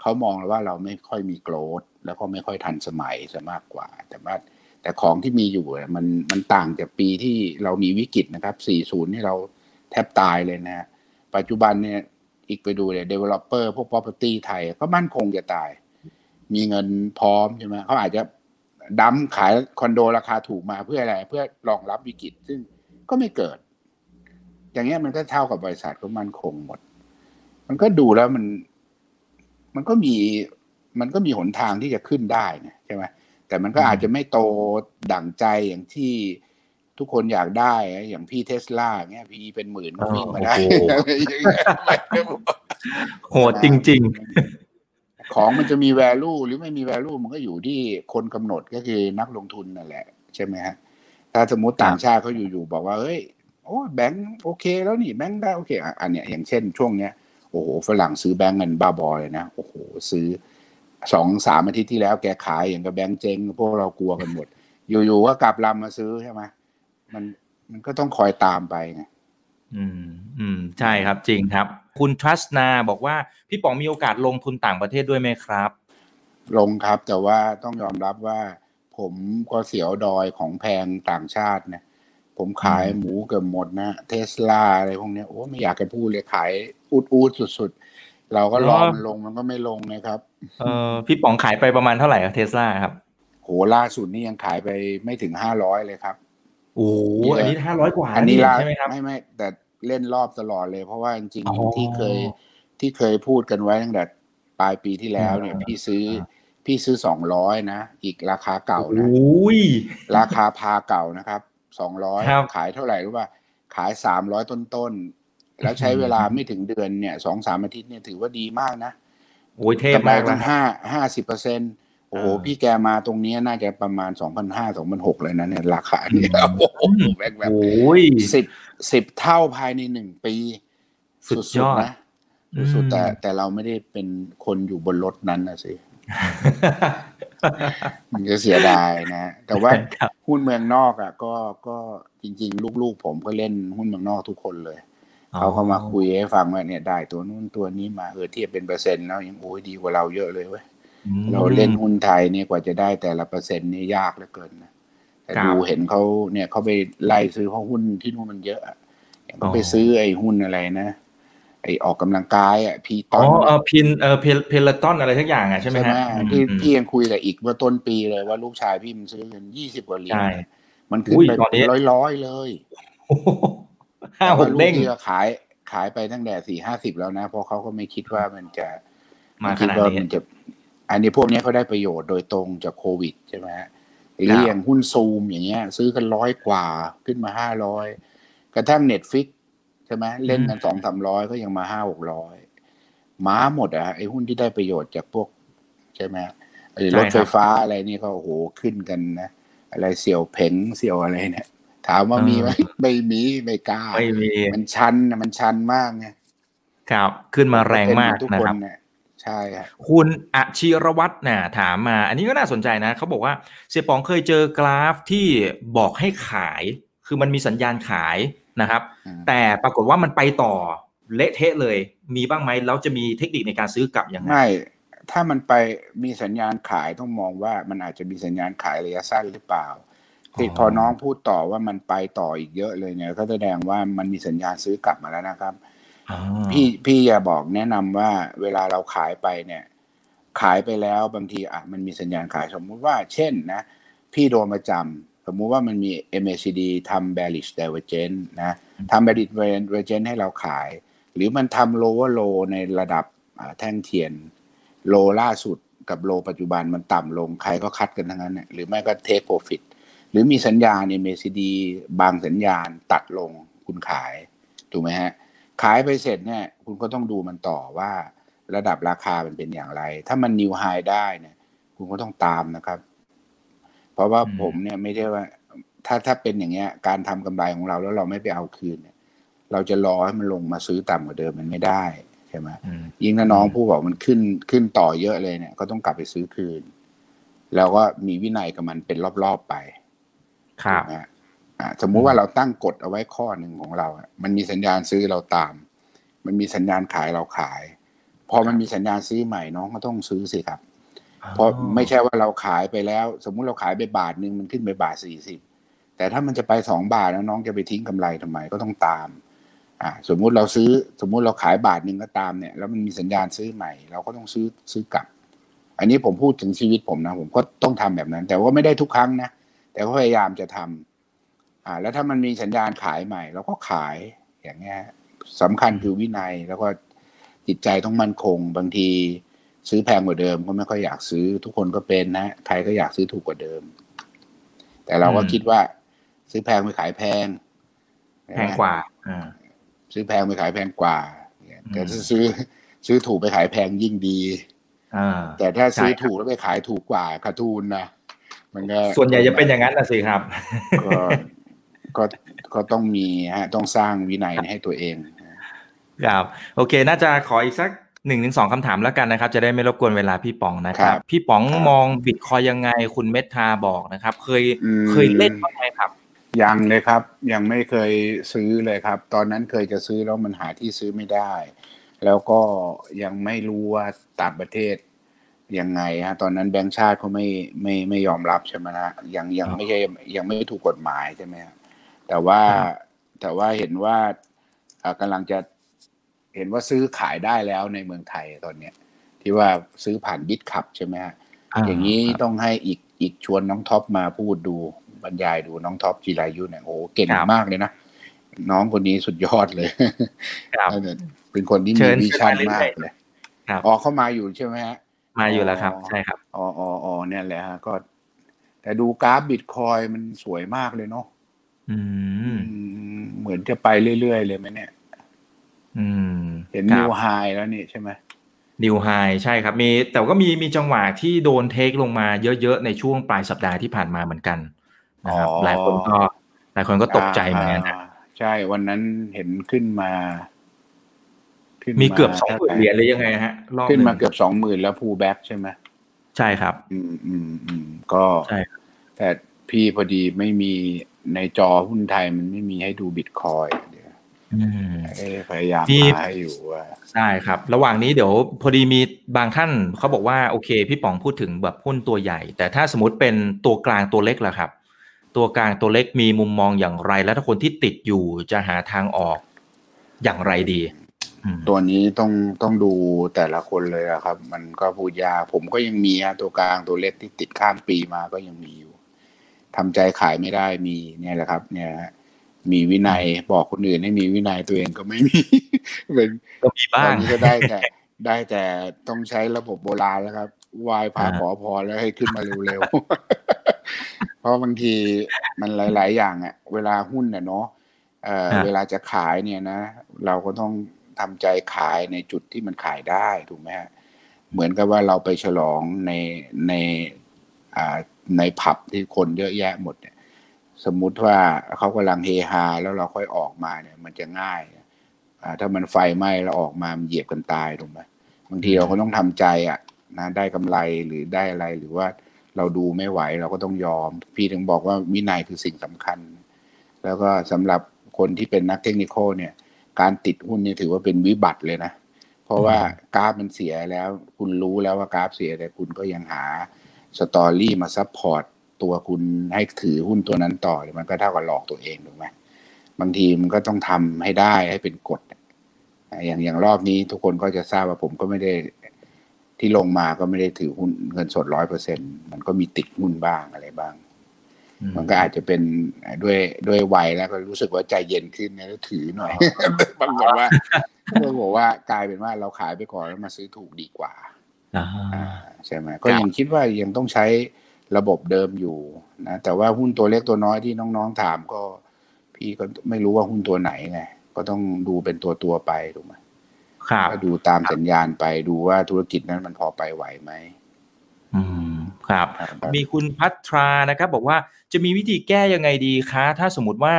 Speaker 3: เขามองว่าเราไม่ค่อยมีโกรดแล้วก็ไม่ค่อยทันสมัยซะมากกว่า แต่ว่าแต่ของที่มีอยู่มันมันต่างจากปีที่เรามีวิกฤตนะครับ 40 นี่เราแทบตายเลยนะฮะปัจจุบันเนี่ยอีกไปดูเลย developer พวก property ไทย ก็มั่นคงจะตาย มีเงินพร้อมใช่ไหมเขาอาจจะ ดั้มขายคอนโดราคาถูกมาเพื่ออะไร เพื่อรองรับวิกฤตซึ่งก็ไม่เกิด อย่างเงี้ยมันก็เท่ากับบริษัทก็มั่นคงหมด มันก็ดูแล้วมัน มันก็มี มันก็มีหนทางที่จะขึ้นได้นะใช่ไหมแต่มันก็อาจจะไม่โตดั่งใจอย่างที่ทุกคนอยากได้ อย่างพี่เทสลาเงี้ยพีเป็นหมื่นก็วิ่งมาได้
Speaker 2: โหดจริง
Speaker 3: ๆ ของมันจะมี value หรือไม่มี value มันก็อยู่ที่คนกำหนดก็คือนักลงทุนนั่นแหละ ใช่ไหมฮะ ถ้าสมมติต่างชาติเขาอยู่ๆบอกว่าเฮ้ยโอ้แบงค์โอเค แล้วนี่แบงค์ได้โอเคอันเนี้ยอย่างเช่นช่วงเนี้ยโอ้โหฝรั่งซื้อแบงค์เงินบ้าบอเลยนะโอ้โหซื้อสองสามอาทิตย์ที่แล้วแกขายอย่างกับแบงค์เจ๊งพวกเรากลัวกันหมด อยู่ๆก็กลับลำมาซื้อใช่ไหมมันมันก็ต้องคอยตามไปไง
Speaker 2: อืม อืม ใช่ครับจริงครับ คุณทรัสนาบอกว่าพี่ป๋องมีโอกาสลงทุนต่างประเทศด้วยไหมครับ
Speaker 3: ลงครับแต่ว่าต้องยอมรับว่า ผมก็เสียวดอยของแพงต่างชาตินะผมขายหมูเกือบหมดนะเทสลาอะไรพวกนี้โอ้ไม่อยากจะพูดเลยขายอุดอูดสุดๆ เราก็รอมันลงมันก็ไม่ลงนะครับ
Speaker 2: เออพี่ป๋องขายไปประมาณเท่าไหร่ครับเทสลาครับ
Speaker 3: โหล่าสุดนี่ยังขายไปไม่ถึงห้าร้อยเลยครับ
Speaker 2: โอ้อันนี้ห้าร้อยกว่า
Speaker 3: อันนี้ล่า
Speaker 2: ใช่ไหมครับ
Speaker 3: ไม่ไม่แต่ เล่นรอบตลอดเลย เพราะว่าจริง
Speaker 2: อ๋อ
Speaker 3: ๆที่เคยที่เคยพูดกันไว้ตั้งแต่ปลายปีที่แล้วเนี่ย พี่ซื้อพี่ซื้อสองร้อยนะ อีกราคาเก่านะ
Speaker 2: อุ้ย
Speaker 3: ราคาพาเก่านะครับสองร้อย
Speaker 2: ครับ
Speaker 3: ขายเท่าไหร่รู้ป่ะขายสามร้อยต้นๆ แล้วใช้เวลาไม่ถึงเดือนเนี่ยสองสามอาทิตย์เนี่ยถือว่าดีมากนะ
Speaker 2: โอ้ยเทพ
Speaker 3: กำไร
Speaker 2: มาก
Speaker 3: ตั้
Speaker 2: นะ
Speaker 3: งห้าห้าสิบเปอร์เซ็น โอ้โห
Speaker 2: อ่า
Speaker 3: พี่แกมาตรงเนี้ยน่าจะประมาณสองพันห้าสองพันหกเลยนะเนี่ยราคาเนี่ยโอ้โหแม่งแบบ
Speaker 2: โอ้ย
Speaker 3: สิบสิบเท่าภายในหนึ่งปี
Speaker 2: สุดยอด
Speaker 3: ๆนะสุดๆแต่
Speaker 2: อืม
Speaker 3: แต่เราไม่ได้เป็นคนอยู่บนรถนั้นนะสิมันจะเสียดายนะ แต่ว่า
Speaker 2: ครับ
Speaker 3: หุ้นเมืองนอกอะ ก็ก็จริง ๆ ลูกๆ ผมก็เล่นหุ้นเมืองนอกทุกคนเลยเขาก็มาคุยให้ฟังว่าเนี่ยได้ตัวนู้นตัวนี้มาเออเทียบเป็นเปอร์เซ็นต์แล้วยังโอ้ยดีกว่าเราเยอะเลยเว้ย
Speaker 2: อืม
Speaker 3: เราเล่นหุ้นไทยเนี่ยกว่าจะได้แต่ละเปอร์เซ็นต์นี่ยากเหลือเกินนะแต่
Speaker 2: ครับ
Speaker 3: ดูเห็นเขาเนี่ยเขาไปไล่ซื้อเพราะหุ้นที่นู่นมันเยอะอะอย่างเขาไป
Speaker 2: อ๋อ
Speaker 3: ซื้อไอ้หุ้นอะไรนะไอ้ออกกำลังกายอะพีต
Speaker 2: อ๋
Speaker 3: อ
Speaker 2: อนเออพินเออเพลเพลตอนอะไรทักอย่างอะใช่ไหมฮะอืม
Speaker 3: ที่
Speaker 2: อืม
Speaker 3: พี่ยังคุยกับอีกเมื่อต้นปีเลยว่าลูกชายพี่มันซื้อเงินยี่สิบกว่าเหรียญ
Speaker 2: ใช่
Speaker 3: มันขึ้น
Speaker 2: อุ้ย
Speaker 3: ไป
Speaker 2: ตอนนี้
Speaker 3: ร้อยร้อยๆเลย
Speaker 2: โอ้โหห้า
Speaker 3: แต่
Speaker 2: ห
Speaker 3: ว่ากลู
Speaker 2: เด้
Speaker 3: ก
Speaker 2: ง
Speaker 3: ที่ขายขายไปตั้งแต่สี่ห้าสิบแล้วนะ เพราะเขาก็ไม่คิดว่ามันจะ
Speaker 2: มาข
Speaker 3: คิด
Speaker 2: นาด
Speaker 3: ว่า
Speaker 2: นี้
Speaker 3: มันจะ อันนี้พวกนี้เขาได้ประโยชน์โดยตรงจากโควิดใช่ไหมฮะหรือ
Speaker 2: ครับ
Speaker 3: อย่างหุ้นซูมอย่างเงี้ย ซื้อกันร้อยกว่าขึ้นมาห้าร้อยกระทั่งเน็ตฟิกใช่ไหมเล่นกันสองสามร้อยก็ยังมาห้าหกร้อยม้าหมดอะไอ้หุ้นที่ได้ประโยชน์จากพวก ใช่ไหมฮะไอ้รถไฟฟ้าอะไรนี่ก็โอ้โหขึ้นกันนะอะไรเสี่ยวเพ่งเสี่ยวอะไรเนี่ยถามว่ามีไหมไม่มีไม่กล้า
Speaker 2: ไม่มี
Speaker 3: มันชันนะมันชันมากไง
Speaker 2: ครับ ขึ้นมาแรงมาก
Speaker 3: เป็นทุก
Speaker 2: นะ
Speaker 3: คน
Speaker 2: ครับ
Speaker 3: เนี่ย ใช่ครับ
Speaker 2: คุณอชิรวัตรน่ะถามมา อันนี้ก็น่าสนใจนะเขาบอกว่าเสียป๋องเคยเจอกราฟที่บอกให้ขาย คือมันมีสัญญาณขายนะครับ
Speaker 3: อืม
Speaker 2: แต่ปรากฏว่ามันไปต่อเละเทะเลย มีบ้างไหมแล้วจะมีเทคนิคในการซื้อกลับยังไง
Speaker 3: ไม่ถ้ามันไปมีสัญญาณขายต้องมองว่ามันอาจจะมีสัญญาณขายระยะสั้นหรือเปล่าที่พอน้องพูดต่อว่ามันไปต่ออีกเยอะเลยเนี่ยก็แสดงว่ามันมีสัญญาณซื้อกลับมาแล้วนะครับ
Speaker 2: อ่า
Speaker 3: พี่พี่อย่าบอกแนะนำว่าเวลาเราขายไปเนี่ย ขายไปแล้วบางทีอะมันมีสัญญาณขายสมมุติว่า เช่นนะ พี่โดนประจำสมมุติว่ามันมี MACD ทำ bearish divergence นะทำ bearish divergence ให้เราขาย หรือมันทำ lower low ในระดับอ่าแท่งเทียน โลล่าสุดกับโลปัจจุบันมันต่ำลงใครก็คัดกันทั้งนั้นเนี่ยหรือไม่ก็ take profit หรือมีสัญญาณ MACD บางสัญญาณตัดลงคุณขาย ถูกไหมฮะ ขายไปเสร็จเนี่ย คุณก็ต้องดูมันต่อว่าระดับราคามันเป็นอย่างไร ถ้ามันนิวไฮได้เนี่ย คุณก็ต้องตามนะครับ เพราะว่า
Speaker 2: อืม
Speaker 3: ผมเนี่ยไม่ได้ว่า ถ้าถ้าเป็นอย่างเงี้ย การทำกำไรของเราแล้วเราไม่ไปเอาคืนเนี่ย เราจะรอให้มันลงมาซื้อต่ำกว่าเดิมมันไม่ได้ใช่ไหม
Speaker 2: อืม
Speaker 3: ยิ่งถ้าน้องผู้บอกมันขึ้นขึ้นต่อเยอะเลยเนี่ย ก็ต้องกลับไปซื้อคืน แล้วก็มีวินัยกับมันเป็นรอบๆไป
Speaker 2: ครับ
Speaker 3: ถูกไหมฮะอ่า สมมุติว่าเราตั้งกฎเอาไว้ข้อหนึ่งของเราอะมันมีสัญญาณซื้อเราตาม มันมีสัญญาณขายเราขาย พอมันมีสัญญาณซื้อใหม่น้องก็ต้องซื้อสิครับ เพราะไม่ใช่ว่าเราขายไปแล้ว สมมุติเราขายไปบาทหนึ่งมันขึ้นไปบาทสี่สิบแต่ถ้ามันจะไปสองบาทแล้วน้องจะไปทิ้งกำไรทำไมก็ต้องตาม อ่า สมมุติเราซื้อ สมมุติเราขายบาทหนึ่งก็ตามเนี่ย แล้วมันมีสัญญาณซื้อใหม่ เราก็ต้องซื้อซื้อกลับ อันนี้ผมพูดถึงชีวิตผมนะ ผมก็ต้องทำแบบนั้น แต่ว่าไม่ได้ทุกครั้งนะแต่ก็พยายามจะทำ อ่า แล้วถ้ามันมีสัญญาณขายใหม่เราก็ขายอย่างเงี้ยสำคัญคือวินัยแล้วก็จิตใจต้องมั่นคง บางทีซื้อแพงกว่าเดิม ก็ไม่ค่อยอยากซื้อทุกคนก็เป็นนะใครก็อยากซื้อถูกกว่าเดิม แต่เราก็
Speaker 2: อืม
Speaker 3: คิดว่า ซื้อแพงไปขายแพง
Speaker 2: แพงกว่าอ่า
Speaker 3: ซื้อแพงไปขายแพงกว่าเนี่ยแต่
Speaker 2: อืม
Speaker 3: ถ้าซื้อซื้อถูกไปขายแพงยิ่งดี
Speaker 2: อ่า
Speaker 3: แต่ถ้าซื้อ
Speaker 2: ใช่ครับ
Speaker 3: ถูกแล้วไปขายถูกกว่าขาดทุนนะมันก็
Speaker 2: ส่วนใหญ่จะเป็นอย่างนั้นนะสิครับ
Speaker 3: ก็ก็ก็ต้องมีฮะต้องสร้างวินัยให้ตัวเอง
Speaker 2: ครับโอเค น่าจะขออีกสักหนึ่งถึงสองคำถามแล้วกันนะครับ จะได้ไม่รบกวนเวลาพี่ป๋องนะครับ
Speaker 3: ครับ
Speaker 2: พี่ป๋อง
Speaker 3: ครับ
Speaker 2: มองบิตคอยยังไงคุณเมธาบอกนะครับ เคย
Speaker 3: อืม
Speaker 2: เคยเล่นบ้างไหมครับ
Speaker 3: ยังเลยครับ ยังไม่เคยซื้อเลยครับ ตอนนั้นเคยจะซื้อแล้วมันหาที่ซื้อไม่ได้ แล้วก็ยังไม่รู้ว่าต่างประเทศยังไงฮะตอนนั้นแบงก์ชาติเขาไม่ไม่ไม่ยอมรับใช่ไหมนะยังยัง
Speaker 2: อ๋อ
Speaker 3: ไม่ใช่ยังไม่ถูกกฎหมายใช่ไหมฮะ แต่ว่า
Speaker 2: ครับ
Speaker 3: แต่ว่าเห็นว่าอ่ากำลังจะเห็นว่าซื้อขายได้แล้วในเมืองไทยตอนเนี้ย ที่ว่าซื้อผ่านบิตคับใช่ไหมฮะอย่างนี้ต้องให้อีกอีกชวนน้องท็อปมาพูดดูบรรยายดูน้องท็อปจิรายุเนี่ยโอ้โหเก่ง
Speaker 2: ครับ
Speaker 3: มากเลยนะน้องคนนี้สุดยอดเลย
Speaker 2: ครับ
Speaker 3: เป็นคนที่
Speaker 2: เชิ
Speaker 3: มี
Speaker 2: ญ
Speaker 3: วิชั่น
Speaker 2: เชิญมาเรื่อยๆ
Speaker 3: มากเลย
Speaker 2: ครับ
Speaker 3: อ๋อเข้ามาอยู่ใช่ไหมฮะ
Speaker 2: มาอยู่แล้วครับ ใช่ครับ
Speaker 3: อ๋ออ๋ออ๋อเนี่ยแหละฮะก็ แต่ดูกราฟบิตคอยมันสวยมากเลยเนาะ
Speaker 2: อืม
Speaker 3: อืม เหมือนจะไปเรื่อยๆเลยไหมเนี่ย
Speaker 2: อืม
Speaker 3: เห็น
Speaker 2: ค
Speaker 3: นิ
Speaker 2: รับ
Speaker 3: วไฮแล้วนี่ใช่ไหม
Speaker 2: นิวไฮใช่ครับมีแต่ก็มีมีจังหวะที่โดนเทคลงมาเยอะๆ ในช่วงปลายสัปดาห์ที่ผ่านมาเหมือนกันนะครับหลายคนก็หลายคนก็ตกใจเหมือนกันนะา
Speaker 3: ใช่วันนั้นเห็นขึ้นมาขึ้น
Speaker 2: มีเกือบสองหมื่นเหรียญเลยยังไงฮะรอบ
Speaker 3: ขึ้น
Speaker 2: ห
Speaker 3: มา
Speaker 2: นึ่ง
Speaker 3: เกือบสองหมื่นแล้วพูแบ็กใช่ไหม
Speaker 2: ใช่ครับ
Speaker 3: อืมอืมอืมก็
Speaker 2: ใช่ครับ
Speaker 3: แต่พี่พอดีไม่มี ในจอหุ้นไทยมันไม่มีให้ดูบิตคอยเดี๋ยว
Speaker 2: อืม
Speaker 3: เอ้ยพยายาม
Speaker 2: มี
Speaker 3: หาให้อยู่ว่า
Speaker 2: ใช่ครับ ระหว่างนี้เดี๋ยวพอดีมีบางท่านเขาบอกว่าโอเค พี่ป๋องพูดถึงแบบหุ้นตัวใหญ่ แต่ถ้าสมมติเป็นตัวกลางตัวเล็กล่ะครับ ตัวกลางตัวเล็กมีมุมมองอย่างไร และถ้าคนที่ติดอยู่จะหาทางออกอย่างไรดีอืม
Speaker 3: ตัวนี้ต้องต้องดูแต่ละคนเลยอะครับ มันก็พูดยากผมก็ยังมีฮะตัวกลางตัวเล็กที่ติดข้ามปีมาก็ยังมีอยู่ ทำใจขายไม่ได้มีเนี่ยแหละครับ เนี่ยฮะมีวินัยบอกคนอื่นให้มีวินัยตัวเองก็ไม่มีเป็น
Speaker 2: ก็มี
Speaker 3: ต
Speaker 2: บ้า
Speaker 3: อน
Speaker 2: ง
Speaker 3: นี้ก็ได้แต่ได้แต่ต้องใช้ระบบโบราณแล้วครับไหวายพา
Speaker 2: อ่า
Speaker 3: ขอพรแล้วให้ขึ้นมาเร็วๆ เพราะบางทีมันหลาย ๆ อย่างอะเวลาหุ้นเนี่ยเนาะเอ่อเวลาจะขายเนี่ยนะ เราก็ต้องทำใจขายในจุดที่มันขายได้ถูกไหมฮะเหมือนกับว่าเราไปฉลองในในอ่า ในผับที่คนเยอะแยะหมดเนี่ย สมมุติว่าเขากำลังเฮฮาแล้วเราค่อยออกมาเนี่ย มันจะง่ายอ่าถ้ามันไฟไหม้แล้วออกมามันเหยียบกันตายถูกไหมบางทีเราก็ต้องทำใจอะนะได้กำไรหรือได้อะไรหรือว่าเราดูไม่ไหวเราก็ต้องยอม พี่ถึงบอกว่าวินัยคือสิ่งสำคัญ แล้วก็สำหรับคนที่เป็นนัก technical เนี่ย การติดหุ้นเนี่ยถือว่าเป็นวิบัติเลยนะ เพราะว่ากราฟมันเสียแล้ว คุณรู้แล้วว่ากราฟเสียแต่คุณก็ยังหา story มา support ตัวคุณให้ถือหุ้นตัวนั้นต่อมันก็เท่ากับหลอกตัวเองถูกไหมบางทีมันก็ต้องทำให้ได้ให้เป็นกฎอะอย่างอย่างรอบนี้ทุกคนก็จะทราบว่าผมก็ไม่ได้ที่ลงมาก็ไม่ได้ถือหุ้นเงินสดร้อยเปอร์เซ็นมันก็มีติดหุ้นบ้างอะไรบ้าง มันก็อาจจะเป็นด้วยด้วยวัยแล้วก็รู้สึกว่าใจเย็นขึ้นนะแล้วถือหน่อยบางคนว่าบางคนว่ากลายเป็นว่าเราขายไปก่อนแล้วมาซื้อถูกดีกว่า
Speaker 2: อ่า
Speaker 3: อ่า ใช่ไหมก็ยังคิดว่ายังต้องใช้ระบบเดิมอยู่นะแต่ว่าหุ้นตัวเล็กตัวน้อยที่น้องๆถามก็ พี่ก็ไม่รู้ว่าหุ้นตัวไหนไงก็ต้องดูเป็นตัวตัวๆไปถูกไหม
Speaker 2: ครับ
Speaker 3: ก็ดูตามสัญญาณไปดูว่าธุรกิจนั้นมันพอไปไหวไหม
Speaker 2: อืมครับ
Speaker 3: ครับ
Speaker 2: มีคุณพัทรานะครับ บอกว่าจะมีวิธีแก้ยังไงดีคะ ถ้าสมมติว่า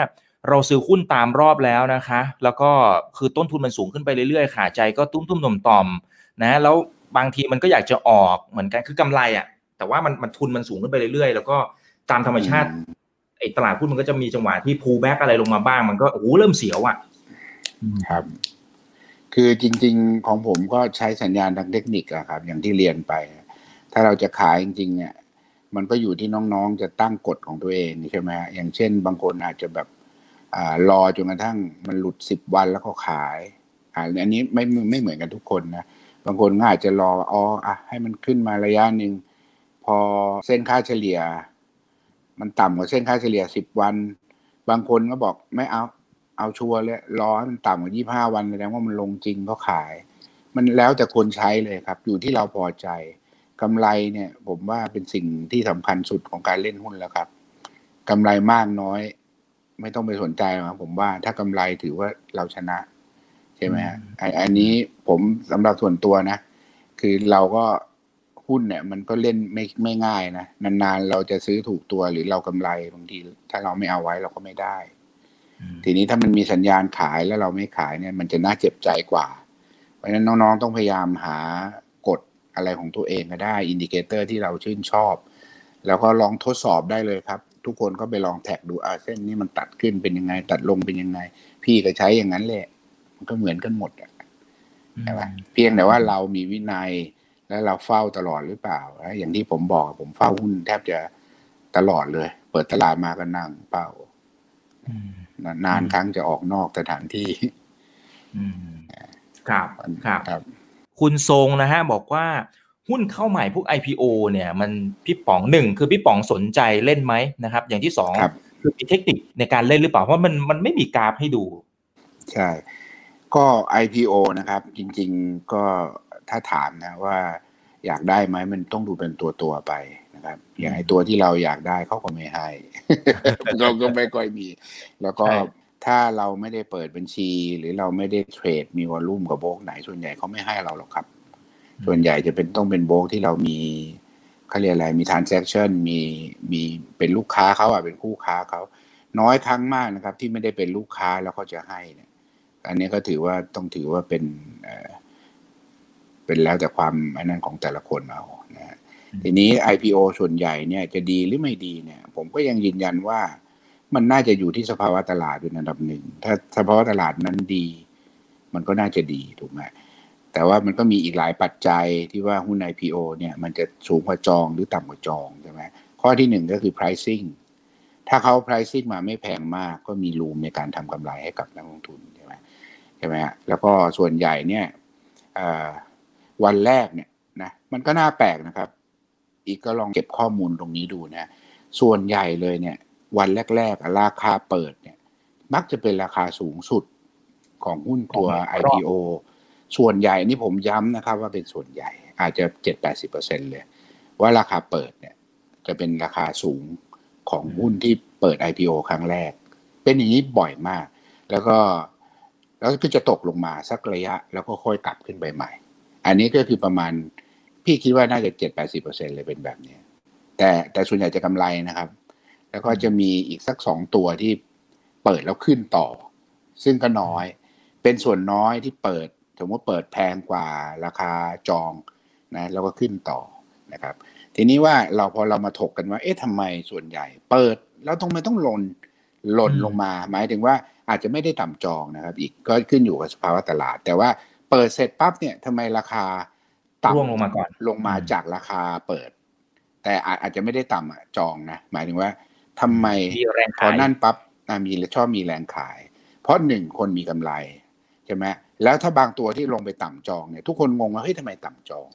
Speaker 2: เราซื้อหุ้นตามรอบแล้วนะคะ แล้วก็คือต้นทุนมันสูงขึ้นไปเรื่อยๆ ขาใจก็ตุ้มตุ้มต่อมต่อมๆนะ แล้ว บางทีมันก็อยากจะออกเหมือนกันคือกำไรอะ่ะ แต่ว่ามันมันทุนมันสูงขึ้นไปเรื่อยๆ แล้วก็ตามธรรมชาติไอ้ตลาดหุ้นมันก็จะมีจังหวะที่ pull back อะไรลงมาบ้าง มันก็โอ้โหเริ่มเสียวอะ
Speaker 3: ครับ คือจริง ๆ ของผมก็ใช้สัญญาณทางเทคนิคอะครับ อย่างที่เรียนไป ถ้าเราจะขายจริง ๆ เนี่ย มันก็อยู่ที่น้องๆจะตั้งกฎของตัวเองใช่ไหมฮะอย่างเช่น บางคนอาจจะแบบอ่ารอจนกระทั่งมันหลุดสิบวันแล้วก็ขายอ่าอันนี้ไม่ไม่ไม่เหมือนกันทุกคนนะ บางคนก็อาจจะรออ๋ออะให้มันขึ้นมาระยะหนึ่งพอเส้นค่าเฉลี่ย มันต่ำกว่าเส้นค่าเฉลี่ยสิบวัน บางคนก็บอกไม่เอา เอาชัวร์เลยรอให้มันต่ำกว่ายี่ห้าวันแสดงว่ามันลงจริงก็ขาย มันแล้วแต่คนใช้เลยครับ อยู่ที่เราพอใจกำไรเนี่ย ผมว่าเป็นสิ่งที่สำคัญสุดของการเล่นหุ้นแล้วครับกำไรมากน้อย ไม่ต้องไปสนใจครับผมว่าถ้ากำไรถือว่าเราชนะ ใช่ไหมฮะไอ้อันนี้ผมสำหรับส่วนตัวนะ คือเราก็หุ้นเนี่ย มันก็เล่นไม่ไม่ง่ายนะ นานๆ เราจะซื้อถูกตัวหรือเรากำไรบางที ถ้าเราไม่เอาไว้เราก็ไม่ได้ ทีนี้ถ้ามันมีสัญญาณขายแล้วเราไม่ขายเนี่ย มันจะน่าเจ็บใจกว่า เพราะฉะนั้นน้องๆต้องพยายามหากฎอะไรของตัวเองก็ได้ indicator ที่เราชื่นชอบ แล้วก็ลองทดสอบได้เลยครับ ทุกคนก็ไปลองแท็กดูอาเส้นนี้มันตัดขึ้นเป็นยังไง ตัดลงเป็นยังไง พี่ก็ใช้อย่างนั้นแหละ มันก็เหมือนกันหมดอะใช่ไหมเพียงแต่ว่าเรามีวินัยและเราเฝ้าตลอดหรือเปล่าแล้วอย่างที่ผมบอกผมเฝ้าหุ้นแทบจะตลอดเลย เปิดตลาดมาก็นั่งเป้า
Speaker 2: อืม
Speaker 3: นานๆครั้งจะออกนอกสถานที่
Speaker 2: อืมครับครับ
Speaker 3: ครับ
Speaker 2: คุณทรงนะฮะ บอกว่าหุ้นเข้าใหม่พวก IPO เนี่ย มันพี่ป๋องหนึ่งคือพี่ป๋องสนใจเล่นไหมนะครับ อย่างที่สอง
Speaker 3: ครับ
Speaker 2: คือมีเทคนิคในการเล่นหรือเปล่าเพราะมันมันไม่มีกราฟให้ดู
Speaker 3: ใช่ ก็ IPO นะครับ จริง ๆก็ถ้าถามนะว่าอยากได้ไหมมันต้องดูเป็นตัวตัวไปนะครับ อย่างไอตัวที่เราอยากได้เขาก็ไม่ให้เราก็ไม่ค่อยมี แล้วก็ถ้าเราไม่ได้เปิดบัญชี หรือเราไม่ได้เทรดมีวอลลุ่มกับโบกไหน ส่วนใหญ่เขาไม่ให้เราหรอกครับ ส่วนใหญ่จะเป็นต้องเป็นโบกที่เรามีเขาเรียกอะไรมี transaction มีมีเป็นลูกค้าเขาอะเป็นคู่ค้าเขาน้อยครั้งมากนะครับ ที่ไม่ได้เป็นลูกค้าแล้วเขาจะให้เนี่ย อันนี้ก็ถือว่าต้องถือว่าเป็นเอ่อเป็นแล้วแต่ความอันนั้นของแต่ละคนเอานะฮะทีนี้ IPO ส่วนใหญ่เนี่ยจะดีหรือไม่ดีเนี่ย ผมก็ยังยืนยันว่ามันน่าจะอยู่ที่สภาวะตลาดเป็นอันดับหนึ่ง ถ้าสภาวะตลาดนั้นดี มันก็น่าจะดีถูกไหมแต่ว่ามันก็มีอีกหลายปัจจัยที่ว่าหุ้น IPO เนี่ยมันจะสูงกว่าจองหรือต่ำกว่าจองใช่ไหมข้อที่หนึ่งก็คือ pricing ถ้าเขา pricing มาไม่แพงมาก ก็มีรูมในการทำกำไรให้กับนักลงทุน ใช่ไหมใช่ไหมฮะแล้วก็ส่วนใหญ่เนี่ยวันแรกเนี่ยนะมันก็น่าแปลกนะครับ อีกก็ลองเก็บข้อมูลตรงนี้ดูนะส่วนใหญ่เลยเนี่ยวันแรกๆ ราคาเปิดเนี่ยมักจะเป็นราคาสูงสุดของหุ้นตัว IPO ส่วนใหญ่นี่ผมย้ำนะครับ ว่าเป็นส่วนใหญ่อาจจะเจ็ดแปดสิบเปอร์เซ็นเลย ว่าราคาเปิดเนี่ย จะเป็นราคาสูงของหุ้นที่เปิด IPO ครั้งแรก เป็นอย่างนี้บ่อยมาก แล้วก็ แล้วก็จะตกลงมาสักระยะแล้วก็ค่อยกลับขึ้นไปใหม่ อันนี้ก็คือประมาณพี่คิดว่าน่าจะเจ็ดแปดสิบเปอร์เซ็นเลยเป็นแบบนี้ แต่แต่ส่วนใหญ่จะกำไรนะครับ แล้วก็จะมีอีกสักสองตัวที่เปิดแล้วขึ้นต่อ ซึ่งก็น้อย เป็นส่วนน้อยที่เปิดสมมติเปิดแพงกว่าราคาจองนะแล้วก็ขึ้นต่อนะครับ ทีนี้ว่าเราพอเรามาถกกันว่า เอ๊ะทำไมส่วนใหญ่ เปิดแล้วตรงไม่ต้องหล่นหล่นลงมา หมายถึงว่า อาจจะไม่ได้ต่ำจองนะครับ อีกก็ขึ้นอยู่กับสภาวะตลาด แต่ว่าเปิดเสร็จปั๊บเนี่ยทำไมราคา
Speaker 2: ต่ำลงมาก่อน
Speaker 3: ลงมาจากราคาเปิด แต่อาจจะไม่ได้ต่ำจองนะหมายถึงว่าทำไมพอนั่นปั๊บมีชอบมีแรงขาย เพราะหนึ่งคนมีกำไรใช่ไหมแล้วถ้าบางตัวที่ลงไปต่ำจองเนี่ยทุกคนงงว่าเฮ้ยทำไมต่ำจอง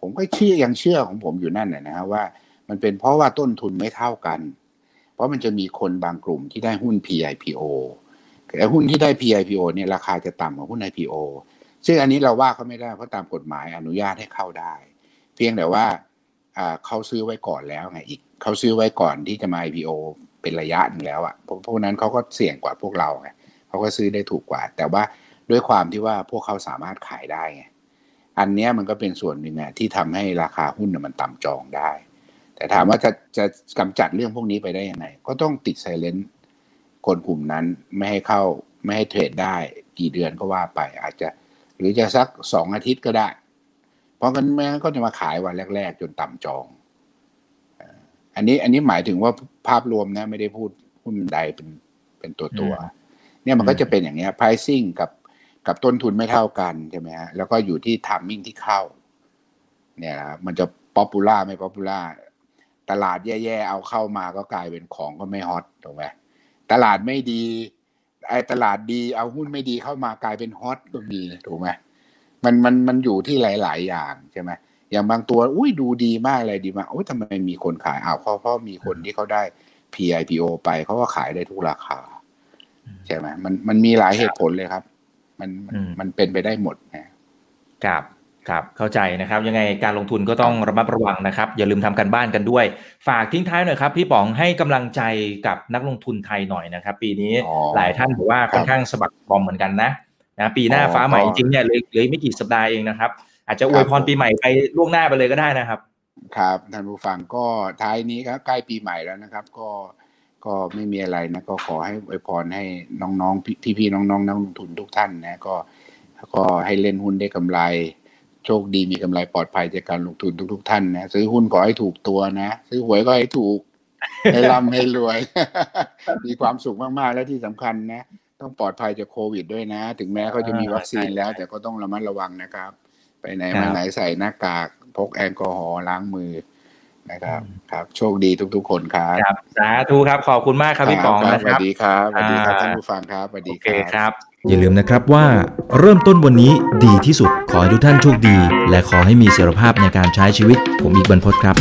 Speaker 3: ผมก็เชื่อยังเชื่อของผมอยู่นั่นแหละนะฮะว่า มันเป็นเพราะว่าต้นทุนไม่เท่ากัน เพราะมันจะมีคนบางกลุ่มที่ได้หุ้น PIPO แต่หุ้นที่ได้ PIPO เนี่ยราคาจะต่ำกว่าหุ้น IPO ซึ่งอันนี้เราว่าเขาไม่ได้เพราะตามกฎหมายอนุญาตให้เข้าได้ เพียงแต่ว่าเขาซื้อไว้ก่อนแล้วไงอีกเขาซื้อไว้ก่อนที่จะมา IPO เป็นระยะหนึ่งแล้วอะ่ะพวกนั้นเขาก็เสี่ยงกว่าพวกเราไงเขาก็ซื้อได้ถูกกว่า แต่ว่าด้วยความที่ว่าพวกเขาสามารถขายได้ไงอันนี้มันก็เป็นส่วนหนึ่งที่ทำให้ราคาหุ้นมันต่ำจองได้ แต่ถามว่าจะจะกำจัดเรื่องพวกนี้ไปได้ยังไงก็ต้องติดไซเลนต์ คนกลุ่มนั้นไม่ให้เข้าไม่ให้ trade ได้ กี่เดือนก็ว่าไป อาจจะ หรือจะสักสองอาทิตย์ก็ได้ เพราะงั้นแม่งก็จะมาขายวันแรก ๆ จนต่ำจอง อันนี้อันนี้หมายถึงว่าภาพรวมนะไม่ได้พูดหุ้นใดเป็นเป็นตัวตัวเนี่ยมันก็จะเป็นอย่างเงี้ย pricing กับกับต้นทุนไม่เท่ากันใช่ไหมฮะแล้วก็อยู่ที่ timing ที่เข้า เนี่ยมันจะ popular ไม่ popularตลาดแย่ๆเอาเข้ามาก็กลายเป็นของก็ไม่ฮอตถูกไหม ตลาดไม่ดีไอ้ตลาดดีเอาหุ้นไม่ดีเข้ามากลายเป็นฮอตก็มีถูกไหมมันมันมันอยู่ที่หลาย ๆ อย่างใช่ไหมอย่างบางตัว อุ้ยดูดีมากเลยดีมากโอ้ยทำไมมีคนขายอ้าวเพราะเพราะมีคนที่เขาได้ PIPO ไปเขาก็ขายได้ทุกราคา ใช่ไหมมันมันมีหลายเหตุผลเลยครับ มันมันเป็นไปได้หมด
Speaker 2: นะครับ ครับเข้าใจนะครับยังไงการลงทุนก็ต้องระมัดระวังนะครับ อย่าลืมทำกันบ้านกันด้วย ฝากทิ้งท้ายหน่อยครับ พี่ป๋องให้กำลังใจกับนักลงทุนไทยหน่อยนะครับ ปีนี้หลายท่านบอกว่าค่อนข้างสบักบอมเหมือนกันนะนะปีหน้าฟ้าใหม่จริงเนี่ยเลยเลยไม่กี่สัปดาห์เองนะครับ อาจจะอวยพรปีใหม่ไปล่วงหน้าไปเลยก็ได้นะครับ
Speaker 3: ครับท่านผู้ฟังก็ท้ายนี้ครับใกล้ปีใหม่แล้วนะครับ ก็ก็ไม่มีอะไรนะก็ขอให้อวยพรให้น้องๆพี่ๆน้องๆนักลงทุนทุกท่านนะก็ก็ให้เล่นหุ้นได้กำไร โชคดีมีกำไรปลอดภัยจากการลงทุนทุก ๆ ท่านนะซื้อหุ้นขอให้ถูกตัวนะ ซื้อหวยก็ให้ถูก ให้ร่ำให้รวย มีความสุขมากๆและที่สำคัญนะ ต้องปลอดภัยจากโควิดด้วยนะ ถึงแม้เขาจะมีวัคซีนแล้ว แต่ก็ต้องระมัดระวังนะครับ ไปไหนมาไหนใส่หน้ากาก พกแอลกอฮอล์ล้างมือ นะครับครับ โชคดีทุก ๆ คนครับครับ
Speaker 2: สาธุครับขอบคุณมากครับพี่ปองนะครับ
Speaker 3: สวัสดีครับสวัสดีครับท่านผู้ฟังครับสวัสดี
Speaker 2: ครับ
Speaker 1: อย่าลืมนะครับว่าเริ่มต้นวันนี้ดีที่สุดขอให้ทุกท่านโชคดี และขอให้มีเสรีภาพในการใช้ชีวิต ผมอีกบรรพศครับ